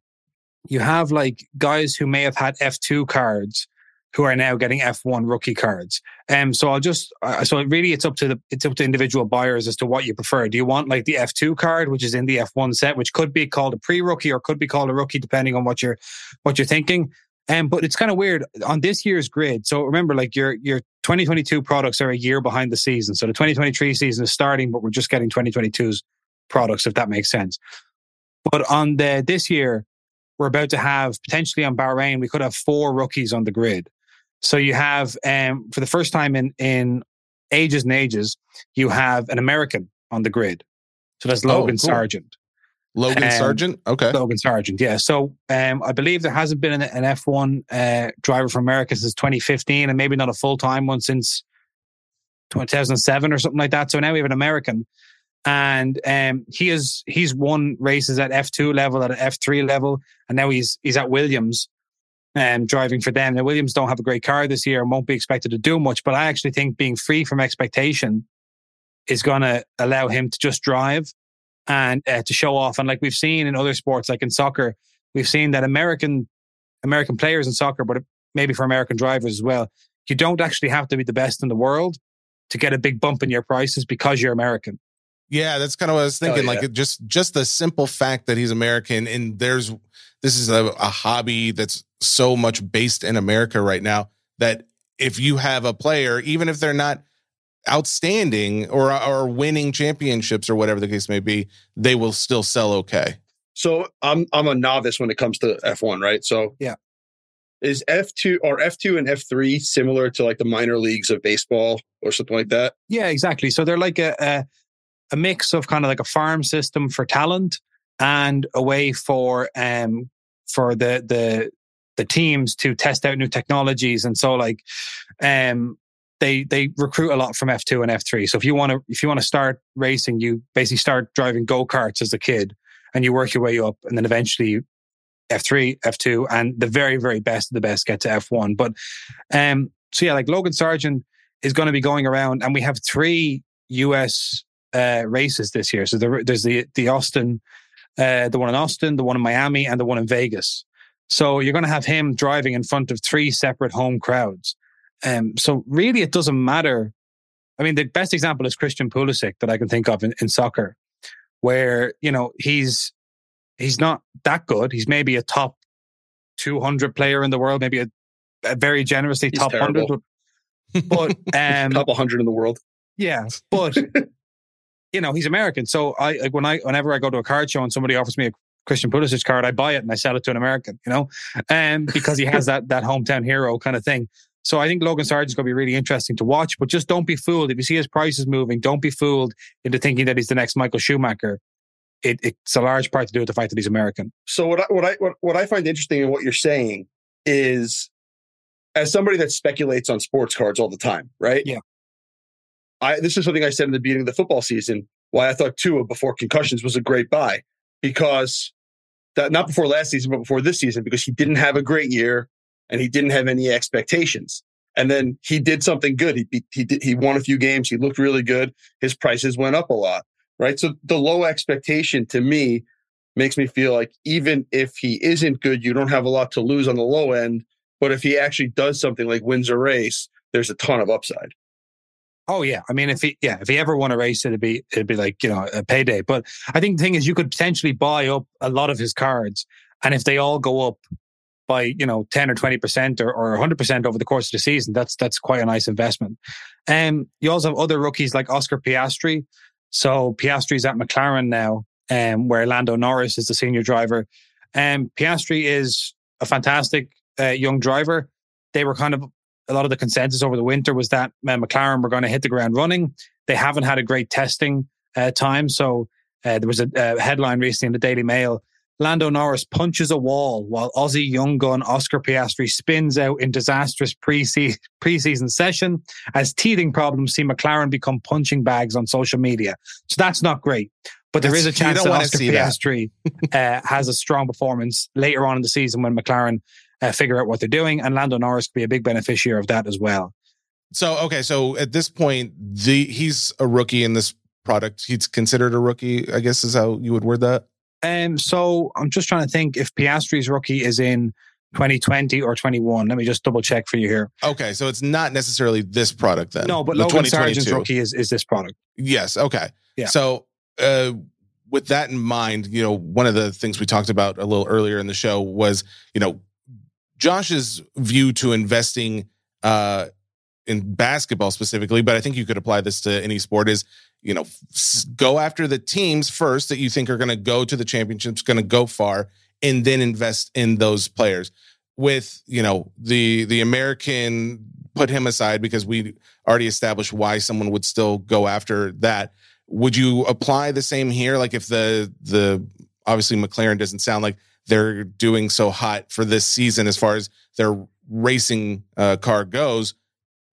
you have like guys who may have had F2 cards who are now getting F1 rookie cards. Um so I'll just uh, so really it's up to the it's up to individual buyers as to what you prefer. Do you want like the F2 card which is in the F1 set which could be called a pre-rookie or could be called a rookie depending on what you're what you're thinking. Um, but it's kind of weird on this year's grid. So remember, like your your 2022 products are a year behind the season. So the 2023 season is starting, but we're just getting 2022's products, if that makes sense. But on the this year, we're about to have potentially on Bahrain, we could have four rookies on the grid. So you have, um, for the first time in in ages and ages, you have an American on the grid. So that's Oh, Logan cool. Sargent. Logan Um, Sargent? Okay. Logan Sargent, yeah. So um, I believe there hasn't been an, an F1 uh, driver from America since 2015, and maybe not a full time one since 2007 or something like that. So now we have an American, and um, he is he's won races at F2 level, at F3 level, and now he's he's at Williams. Um, driving for them. Now, Williams don't have a great car this year and won't be expected to do much, but I actually think being free from expectation is going to allow him to just drive and uh, to show off. And like we've seen in other sports, like in soccer, we've seen that American American players in soccer, but maybe for American drivers as well, you don't actually have to be the best in the world to get a big bump in your prices because you're American. Yeah, that's kind of what I was thinking. yeah. Like just just the simple fact that he's American and there's this is a, a hobby that's so much based in America right now that if you have a player, even if they're not outstanding or or winning championships or whatever the case may be, they will still sell okay. So I'm I'm a novice when it comes to F1, right? So Yeah. Is F2 or F2 and F3 similar to like the minor leagues of baseball or something like that? Yeah, exactly. So they're like a, a a mix of kind of like a farm system for talent and a way for um for the the the teams to test out new technologies, and so like, um, they they recruit a lot from F two and F three. So if you want to if you want to start racing, you basically start driving go karts as a kid, and you work your way up, and then eventually F three, F two, and the very very best of the best get to F one. But um, so yeah, like Logan Sargent is going to be going around, and we have three US uh, races this year. So there, there's the the Austin, uh, the one in Austin, the one in Miami, and the one in Vegas. So you're going to have him driving in front of three separate home crowds. Um, so really, it doesn't matter. I mean, the best example is Christian Pulisic that I can think of in, in soccer, where you know he's he's not that good. He's maybe a top 200 player in the world, maybe a, a very generously He's top terrible. 100. But um, couple hundred in the world. yeah, but you know he's American. So I like when I whenever I go to a card show and somebody offers me a Christian Pulisic card, I buy it and I sell it to an American. You know, um, because he has that that hometown hero kind of thing. So I think Logan Sargent's going to be really interesting to watch. But just don't be fooled if you see his prices moving. Don't be fooled into thinking that he's the next Michael Schumacher. It, it's a large part to do with the fact that he's American. So what I, what I what, what I find interesting in what you're saying is, as somebody that speculates on sports cards all the time, right? Yeah. I this is something I said in the beginning of the football season. Why I thought Tua before concussions was a great buy because that not before last season, but before this season because he didn't have a great year and he didn't have any expectations. And then he did something good. He he did, he won a few games. He looked really good. His prices went up a lot, right? So the low expectation to me makes me feel like even if he isn't good, you don't have a lot to lose on the low end. But if he actually does something like wins a race, there's a ton of upside. Oh yeah, I mean, if he yeah, if he ever won a race, it'd be it'd be like you know a payday. But I think the thing is, you could potentially buy up a lot of his cards, and if they all go up by you know ten or twenty percent or or hundred percent over the course of the season, that's that's quite a nice investment. And um, you also have other rookies like Oscar Piastri. So Piastri's at McLaren now, um, where Lando Norris is the senior driver. And um, Piastri is a fantastic uh, young driver. They were kind of a lot of the consensus over the winter was that uh, McLaren were going to hit the ground running. They haven't had a great testing uh, time. So uh, there was a, a, headline recently in the Daily Mail. Lando Norris punches a wall while Aussie young gun Oscar Piastri spins out in disastrous pre-season, pre-season session as teething problems see McLaren become punching bags on social media. So that's not great. But there That's- is a chance that Oscar see that. Piastri uh, has a strong performance later on in the season when McLaren uh, figure out what they're doing, and Lando Norris could be a big beneficiary of that as well. So okay, so at this point, the he's a rookie in this product. He's considered a rookie, I guess is how you would word that. Um, so I'm just trying to think if Piastri's rookie is in 2020 or 21. Let me just double check for you here. Okay, so it's not necessarily this product then. No, but The Logan Sargent's rookie is, is this product. Yes. Okay. Yeah. So, uh, with that in mind, you know, one of the things we talked about a little earlier in the show was, you know, Josh's view to investing uh, in basketball specifically, but I think you could apply this to any sport is, you know, go after the teams first that you think are going to go to the championships, going to go far, and then invest in those players. With you know the the American, put him aside because we already established why someone would still go after that. Would you apply the same here? Like if the the obviously McLaren doesn't sound like they're doing so hot for this season as far as their racing uh, car goes.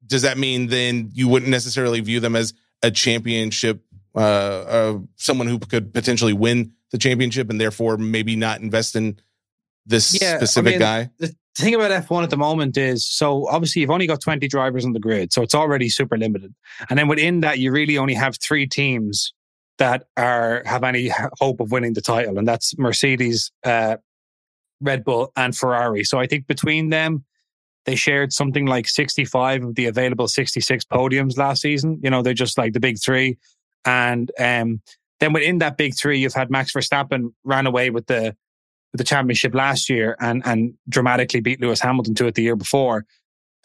Does that mean then you wouldn't necessarily view them as a championship, uh, uh, someone who could potentially win the championship and therefore maybe not invest in this Yeah, I specific mean, guy? The thing about F1 at the moment is so obviously you've only got 20 drivers on the grid, so it's already super limited. And then within that, you really only have three teams that are have any hope of winning the title, and that's Mercedes, uh, Red Bull, and Ferrari. So I think between them, they shared something like 65 of the available 66 podiums last season. You know, they're just like the big three. And um, then within that big three, you've had Max Verstappen ran away with the with the championship last year and and dramatically beat Lewis Hamilton to it the year before.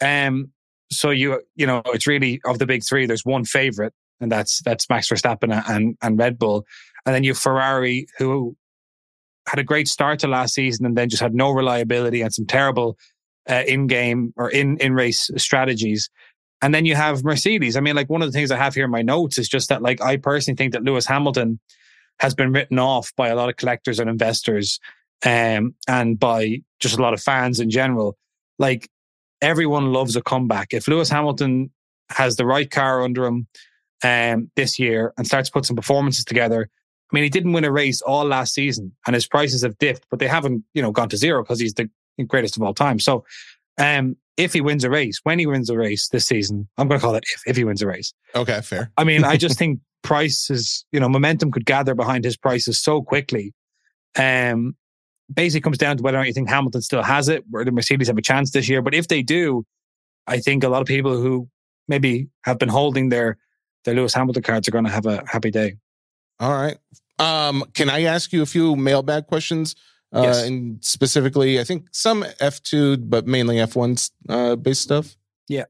Um, so you you know it's really of the big three. There's one favorite, and that's that's Max Verstappen and and Red Bull, and then you Ferrari who had a great start to last season and then just had no reliability and some terrible uh, in game or in in race strategies. And then you have Mercedes. I mean, like one of the things I have here in my notes is just that, like, I personally think that Lewis Hamilton has been written off by a lot of collectors and investors um, and by just a lot of fans in general. Like everyone loves a comeback. If Lewis Hamilton has the right car under him um, this year and starts to put some performances together, I mean, he didn't win a race all last season, and his prices have dipped, but they haven't, you know, gone to zero because he's the greatest of all time. So, um, if he wins a race, when he wins a race this season, I'm going to call it if if he wins a race. Okay, fair. I mean, I just think prices, you know, momentum could gather behind his prices so quickly. Um, basically comes down to whether or not you think Hamilton still has it, where the Mercedes have a chance this year. But if they do, I think a lot of people who maybe have been holding their their Lewis Hamilton cards are going to have a happy day. All right. Um, can I ask you a few mailbag questions? Uh, Yes. and specifically, I think some F2, but mainly F1 uh, based stuff. Yeah.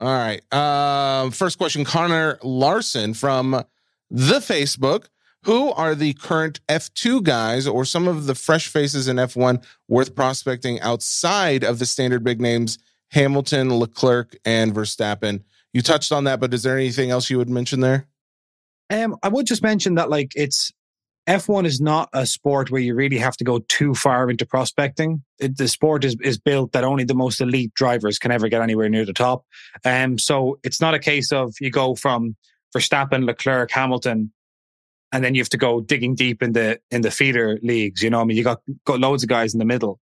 All right. Um, first question Connor Larson from the Facebook. Who are the current F2 guys or some of the fresh faces in F1 worth prospecting outside of the standard big names Hamilton, Leclerc, and Verstappen? You touched on that, but is there anything else you would mention there? Um, I would just mention that like it's F1 is not a sport where you really have to go too far into prospecting. It, the sport is is built that only the most elite drivers can ever get anywhere near the top. Um, so it's not a case of you go from Verstappen, Leclerc, Hamilton, and then you have to go digging deep in the in the feeder leagues. You know, I mean, you got got loads of guys in the middle.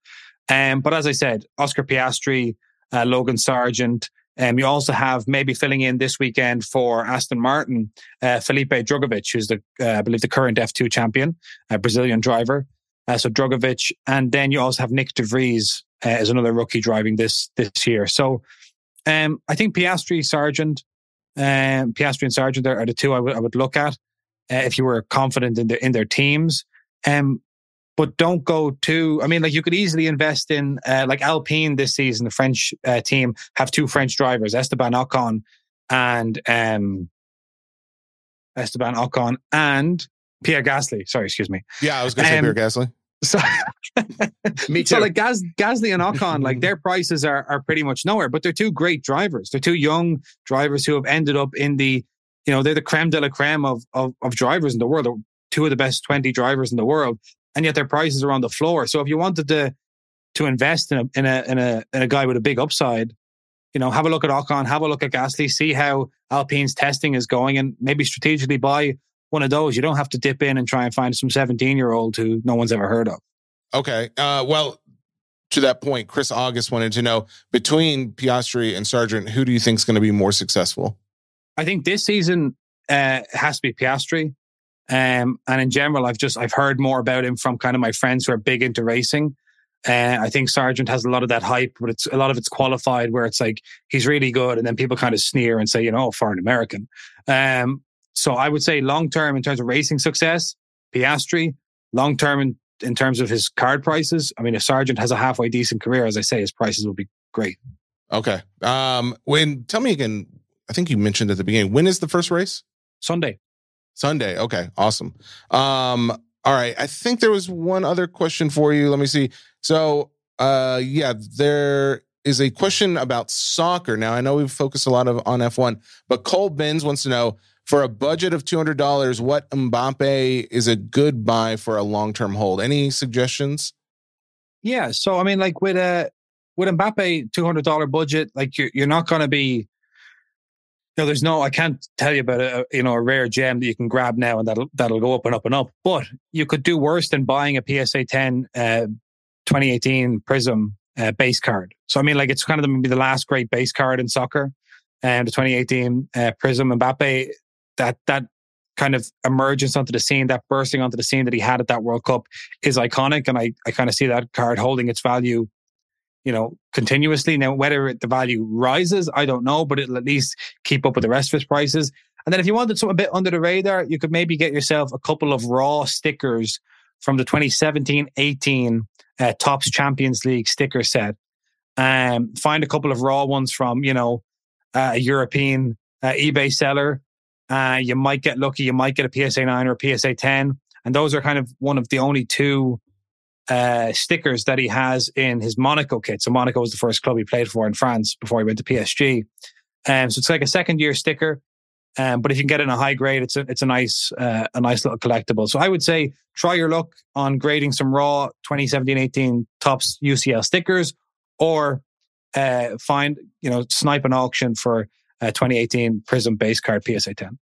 Um, but as I said, Oscar Piastri, uh, Logan Sargent. Um, you also have maybe filling in this weekend for Aston Martin, uh, Felipe Drugovich, who's the, uh, I believe, the current F2 champion, a Brazilian driver. Uh, so Drugovich, and then you also have Nyck De Vries uh, as another rookie driving this this year. So um, I think Piastri, Sargent, um, Piastri and Sargent are, are the two I would would look at uh, if you were confident in their in their teams. Um, but don't go too. I mean, like you could easily invest in uh, like Alpine this season. The French uh, team have two French drivers, Esteban Ocon and um, Esteban Ocon and Pierre Gasly. Sorry, excuse me. Yeah, I was going to say Um, Pierre Gasly. So, Me so too. like Gas, Gasly and Ocon, like their prices are are pretty much nowhere, but they're two great drivers. They're two young drivers who have ended up in the, you know, they're the creme de la creme of of, of drivers in the world. They're two of the best twenty drivers in the world, and yet their prices are on the floor. So if you wanted to to invest in a in a in a in a guy with a big upside, you know, have a look at Ocon, have a look at Gasly, see how Alpine's testing is going, and maybe strategically buy one of those. You don't have to dip in and try and find some seventeen year old who no one's ever heard of. Okay. Uh, well, to that point, Chris August wanted to know between Piastri and Sargent, who do you think is going to be more successful? I think this season uh, has to be Piastri. Um, and in general, I've just I've heard more about him from kind of my friends who are big into racing. Uh, I think Sargent has a lot of that hype, but it's a lot of it's qualified where it's like he's really good, and then people kind of sneer and say, you know, foreign American. Um, so I would say long term in terms of racing success, Piastri. Long term in, in terms of his card prices, I mean, if Sargent has a halfway decent career, as I say, his prices will be great. Okay. Um, when tell me again, I think you mentioned at the beginning, when is the first race? Sunday. Sunday. Okay, awesome. Um, all right. I think there was one other question for you. Let me see. So, uh, yeah, there is a question about soccer. Now, I know we've focused a lot of on F1, but Cole Benz wants to know for a budget of two hundred dollars, what Mbappe is a good buy for a long term hold. Any suggestions? Yeah. So I mean, like with a with Mbappe two hundred dollar budget, like you're you're not going to be. Know, there's no. I can't tell you about a you know a rare gem that you can grab now and that'll that'll go up and up and up. But you could do worse than buying a PSA 10 uh, 2018 Prism uh, base card. So I mean, like it's kind of maybe the last great base card in soccer, and the 2018 uh, Prism Mbappe. That that kind of emergence onto the scene, that bursting onto the scene that he had at that World Cup is iconic. And I, I kind of see that card holding its value, you know, continuously. Now, whether the value rises, I don't know, but it'll at least keep up with the rest of its prices. And then if you wanted something a bit under the radar, you could maybe get yourself a couple of raw stickers from the 2017-18 uh, Topps Champions League sticker set. Um, find a couple of raw ones from, you know, uh, a European uh, eBay seller uh, you might get lucky. You might get a PSA 9 or a PSA 10. And those are kind of one of the only two uh, stickers that he has in his Monaco kit. So Monaco was the first club he played for in France before he went to PSG. Um, so it's like a second year sticker. Um, but if you can get it in a high grade, it's a it's a nice uh, a nice little collectible. So I would say try your luck on grading some raw 2017-18 Topps UCL stickers, or uh, find you know snipe an auction for uh, 2018 Prism base card PSA 10.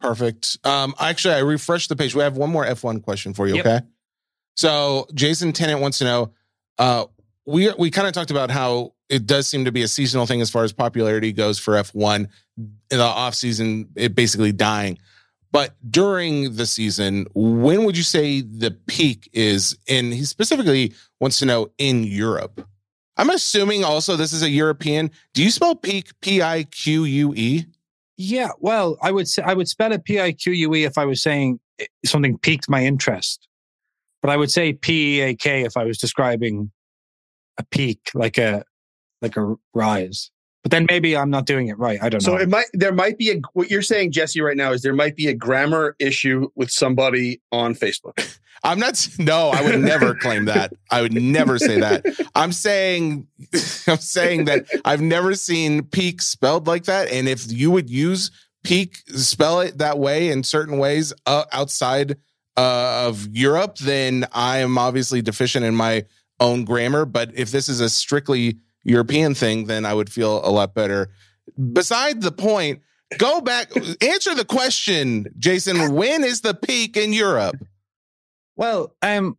Perfect. Um, actually, I refreshed the page. We have one more F1 question for you. Yep. Okay. So Jason Tennant wants to know. Uh, we we kind of talked about how it does seem to be a seasonal thing as far as popularity goes for F1. In the off season, it basically dying. But during the season, when would you say the peak is? And he specifically wants to know in Europe. I'm assuming also this is a European. Do you spell peak P I Q U E? Yeah, well, I would say I would spell it P I Q U E if I was saying eh, something piqued my interest, but I would say P E A K if I was describing a peak, like a like a rise. But then maybe I'm not doing it right. I don't So know. So it might there might be a what you're saying, Jesse, right now is there might be a grammar issue with somebody on Facebook. I'm not. No, I would never claim that. I would never say that. I'm saying, I'm saying that I've never seen peak spelled like that. And if you would use peak, spell it that way in certain ways uh, outside uh, of Europe, then I am obviously deficient in my own grammar. But if this is a strictly European thing, then I would feel a lot better. Beside the point, go back, answer the question, Jason. When is the peak in Europe? Well, um,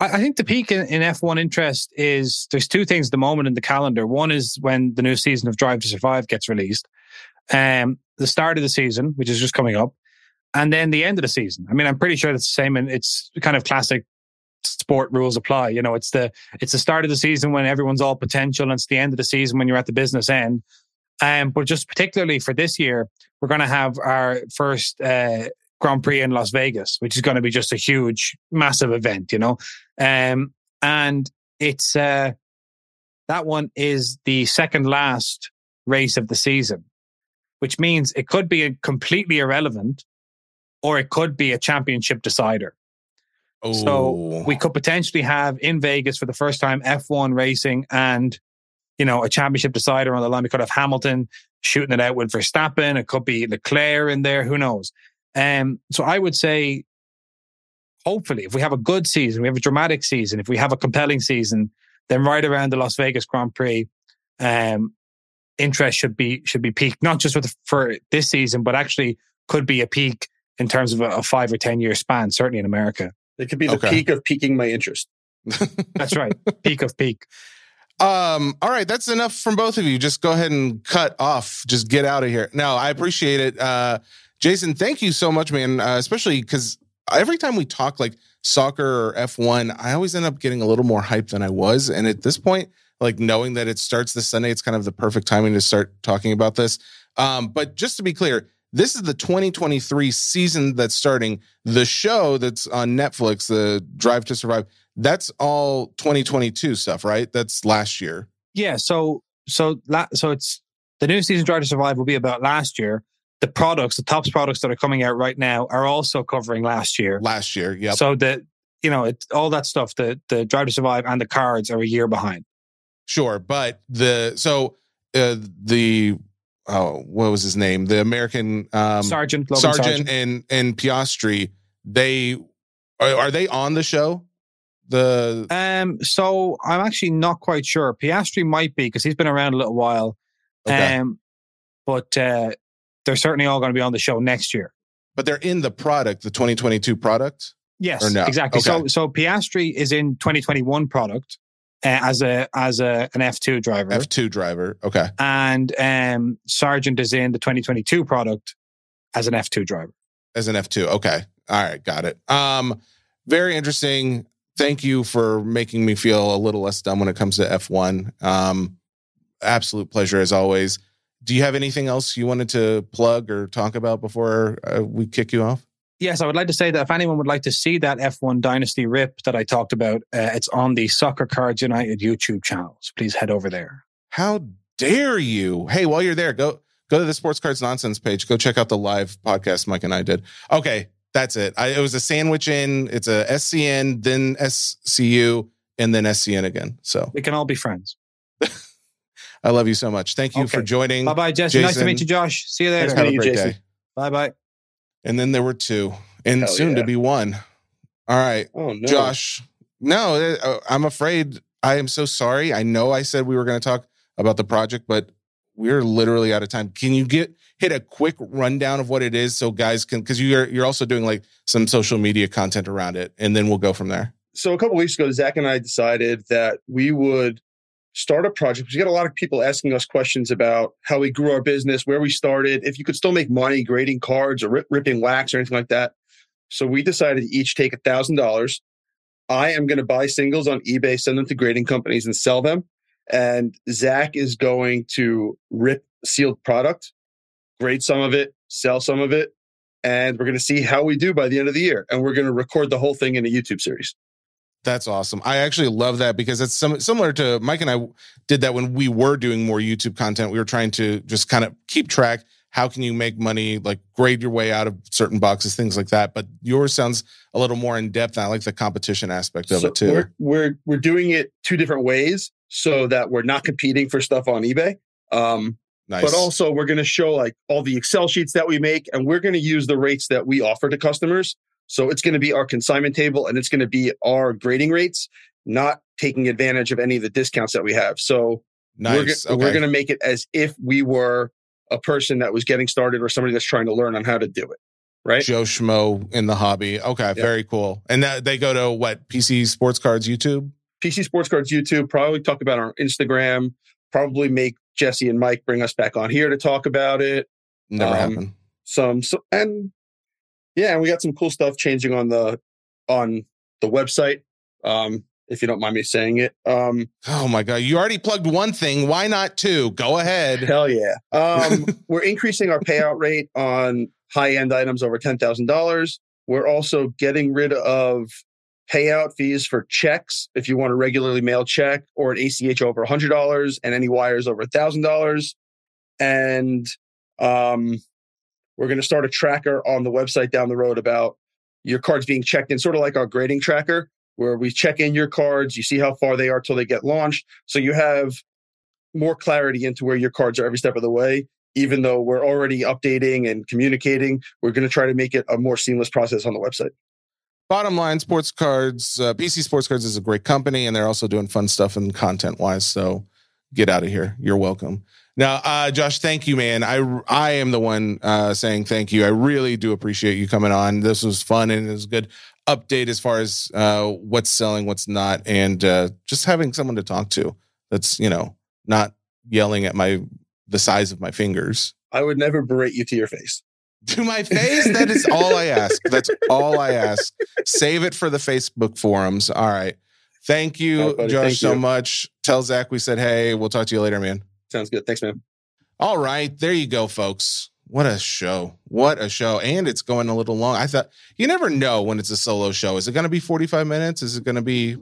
I, think the peak in, in F1 interest is there's two things at the moment in the calendar. One is when the new season of Drive to Survive gets released, um, the start of the season, which is just coming up, and then the end of the season. I mean, I'm pretty sure it's the same, and it's kind of classic sport rules apply. You know, it's the it's the start of the season when everyone's all potential, and it's the end of the season when you're at the business end. Um, but just particularly for this year, we're going to have our first uh, Grand Prix in Las Vegas, which is going to be just a huge, massive event, you know. Um, and it's uh, that one is the second last race of the season, which means it could be completely irrelevant, or it could be a championship decider. So we could potentially have in Vegas for the first time F1 racing and you know a championship decider on the line. We could have Hamilton shooting it out with Verstappen. It could be Leclerc in there. Who knows? Um, so I would say, hopefully, if we have a good season, we have a dramatic season, if we have a compelling season, then right around the Las Vegas Grand Prix, um, interest should be should be peaked. Not just the, for this season, but actually could be a peak in terms of a, a five or ten year span. Certainly in America. It could be the Okay. peak of peaking my interest. That's right. peak of peak. Um, all right, that's enough from both of you. Just go ahead and cut off. Just get out of here. No, I appreciate it. Uh, Jason, thank you so much, man. Uh, especially because every time we talk like soccer or F1, I always end up getting a little more hype than I was. And at this point, like knowing that it starts this Sunday, it's kind of the perfect timing to start talking about this. Um, but just to be clear, this is the 2023 season that's starting. The show that's on Netflix, the Drive to Survive, that's all 2022 stuff, right? That's last year. Yeah. So so la- so it's the new season Drive to Survive will be about last year. The products, the Topps products that are coming out right now, are also covering last year. Last year, yeah. So the you know it, all that stuff, the the Drive to Survive and the cards are a year behind. Sure, but the so uh, the oh, what was his name? The American um, Sargeant Logan Sargeant, Sargeant. and and Piastri. They are, are they on the show? The Um, so I'm actually not quite sure. Piastri might be because he's been around a little while. Okay. Um, but uh, they're certainly all going to be on the show next year. but they're in the product, the 2022 product. Yes, Or no? exactly. So Okay. so Piastri is in 2021 product as a as a an F2 driver, F2 driver. Okay. and um, Sargeant is in the 2022 product as an F2 driver. As an F2. Okay. All right, got it. Um very interesting. Thank you for making me feel a little less dumb when it comes to F1. Um absolute pleasure as always. Do you have anything else you wanted to plug or talk about before uh, we kick you off? Yes, I would like to say that if anyone would like to see that F1 Dynasty rip that I talked about, uh, it's on the Soccer Cards United YouTube channel. So please head over there. How dare you? Hey, while you're there, go go to the Sports Cards Nonsense page. Go check out the live podcast Mike and I did. Okay, that's it. I, it was a sandwich in. It's a SCN, then SCU, and then SCN again. So We can all be friends. I love you so much. Thank you Okay. for joining. Bye bye, Jesse. Nice to meet you, Josh. See you later. Nice Have a great Jason. day. Bye bye. And then there were two, and Hell soon to be one. All right, Oh no, Josh. No, uh, I'm afraid. I am so sorry. I know I said we were going to talk about the project, but we're literally out of time. Can you get hit a quick rundown of what it is so guys can because you're you're also doing like some social media content around it, and then we'll go from there. so a couple weeks ago, Zach and I decided that we would start a project. We get a lot of people asking us questions about how we grew our business, where we started, if you could still make money grading cards or rip, ripping wax or anything like that. So we decided to each take a thousand dollars. I am going to buy singles on eBay, send them to grading companies, and sell them. And Zach is going to rip sealed product, grade some of it, sell some of it, and we're going to see how we do by the end of the year. And we're going to record the whole thing in a YouTube series. That's awesome. I actually love that because it's some, similar to Mike and I did that when we were doing more YouTube content. We were trying to just kind of keep track. How can you make money? Like grade your way out of certain boxes, things like that. But yours sounds a little more in depth. And I like the competition aspect of So it too. We're, we're we're doing it two different ways so that we're not competing for stuff on eBay. Um, Nice. But also, we're going to show like all the Excel sheets that we make, and we're going to use the rates that we offer to customers. So it's going to be our consignment table, and it's going to be our grading rates, not taking advantage of any of the discounts that we have. So we're, nice. okay. we're going to make it as if we were a person that was getting started or somebody that's trying to learn on how to do it. Right? Joe Schmo in the hobby. Okay, very cool. And that they go to what PC Sports Cards YouTube. PC Sports Cards YouTube, probably talk about our Instagram, probably make Jesse and Mike bring us back on here to talk about it. Never Um, happened. Some so, and yeah, and we got some cool stuff changing on the on the website. Um, if you don't mind me saying it. Um, Oh my god, you already plugged one thing. Why not two? Go ahead. hell yeah. Um, we're increasing our payout rate on high end items over ten thousand dollars. We're also getting rid of payout fees for checks if you want a regularly mail check or an ACH over $100 and any wires over $1,000. And um, we're going to start a tracker on the website down the road about your cards being checked in, sort of like our grading tracker, where we check in your cards, you see how far they are till they get launched. So you have more clarity into where your cards are every step of the way. Even though we're already updating and communicating, we're going to try to make it a more seamless process on the website. Bottom line, Sports Cards, uh, PC Sports Cards is a great company, and they're also doing fun stuff and content wise. So get out of here. You're welcome. Now, uh, Josh, thank you, man. I I am the one uh, saying thank you. I really do appreciate you coming on. This was fun and it was a good update as far as uh, what's selling, what's not, and uh, just having someone to talk to. That's you know not yelling at my the size of my fingers. I would never berate you to your face. To my face, that is all I ask. That's all I ask. Save it for the Facebook forums. All right. Thank you, All right, buddy. Josh, Thank so you. much. Tell Zach we said, hey, we'll talk to you later, man. Sounds good. Thanks, man. All right. There you go, folks. What a show. What a show. And it's going a little long. I thought you never know when it's a solo show. Is it going to be 45 minutes? Is it going to be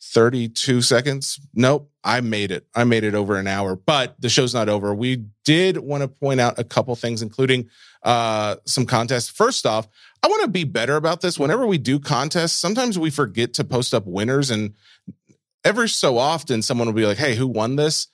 32 seconds? Nope. I made it. I made it over an hour, but the show's not over. We did want to point out a couple things, including uh, some contests. First off, I want to be better about this. Whenever we do contests, sometimes we forget to post up winners, and every so often someone will be like, "Hey, who won this?"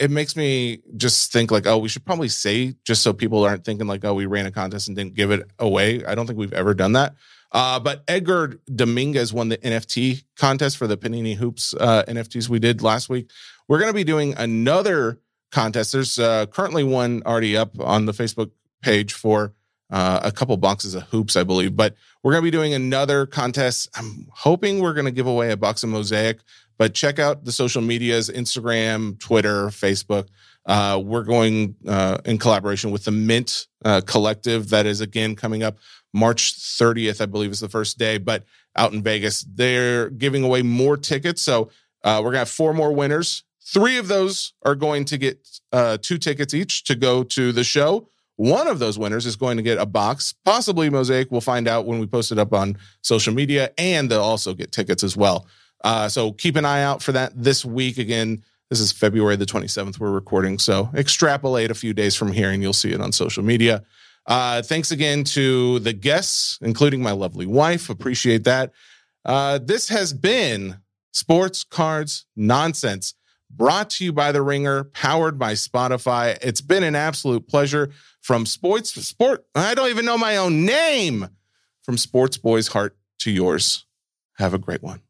It makes me just think like, "Oh, we should probably say just so people aren't thinking like, oh, we ran a contest and didn't give it away." I don't think we've ever done that. Uh, but Edgar Dominguez won the NFT contest for the Panini Hoops uh, NFTs we did last week. We're going to be doing another contest. There's uh, currently one already up on the Facebook page for uh, a couple boxes of hoops, I believe. But we're going to be doing another contest. I'm hoping we're going to give away a box of Mosaic. But check out the social medias Instagram, Twitter, Facebook. Uh, we're going uh, in collaboration with the Mint uh, Collective. That is again coming up March 30th, I believe is the first day, but out in Vegas. They're giving away more tickets. So uh, we're to have four more winners. Three of those are going to get uh, two tickets each to go to the show. One of those winners is going to get a box, possibly Mosaic. We'll find out when we post it up on social media, and they'll also get tickets as well. Uh, so keep an eye out for that this week. Again, this is February the 27th, we're recording. So extrapolate a few days from here, and you'll see it on social media. Uh, thanks again to the guests, including my lovely wife. Appreciate that. Uh, this has been Sports Cards Nonsense brought to you by The Ringer, powered by Spotify. It's been an absolute pleasure from sports sport. I don't even know my own name. From Sports Boy's heart to yours. Have a great one.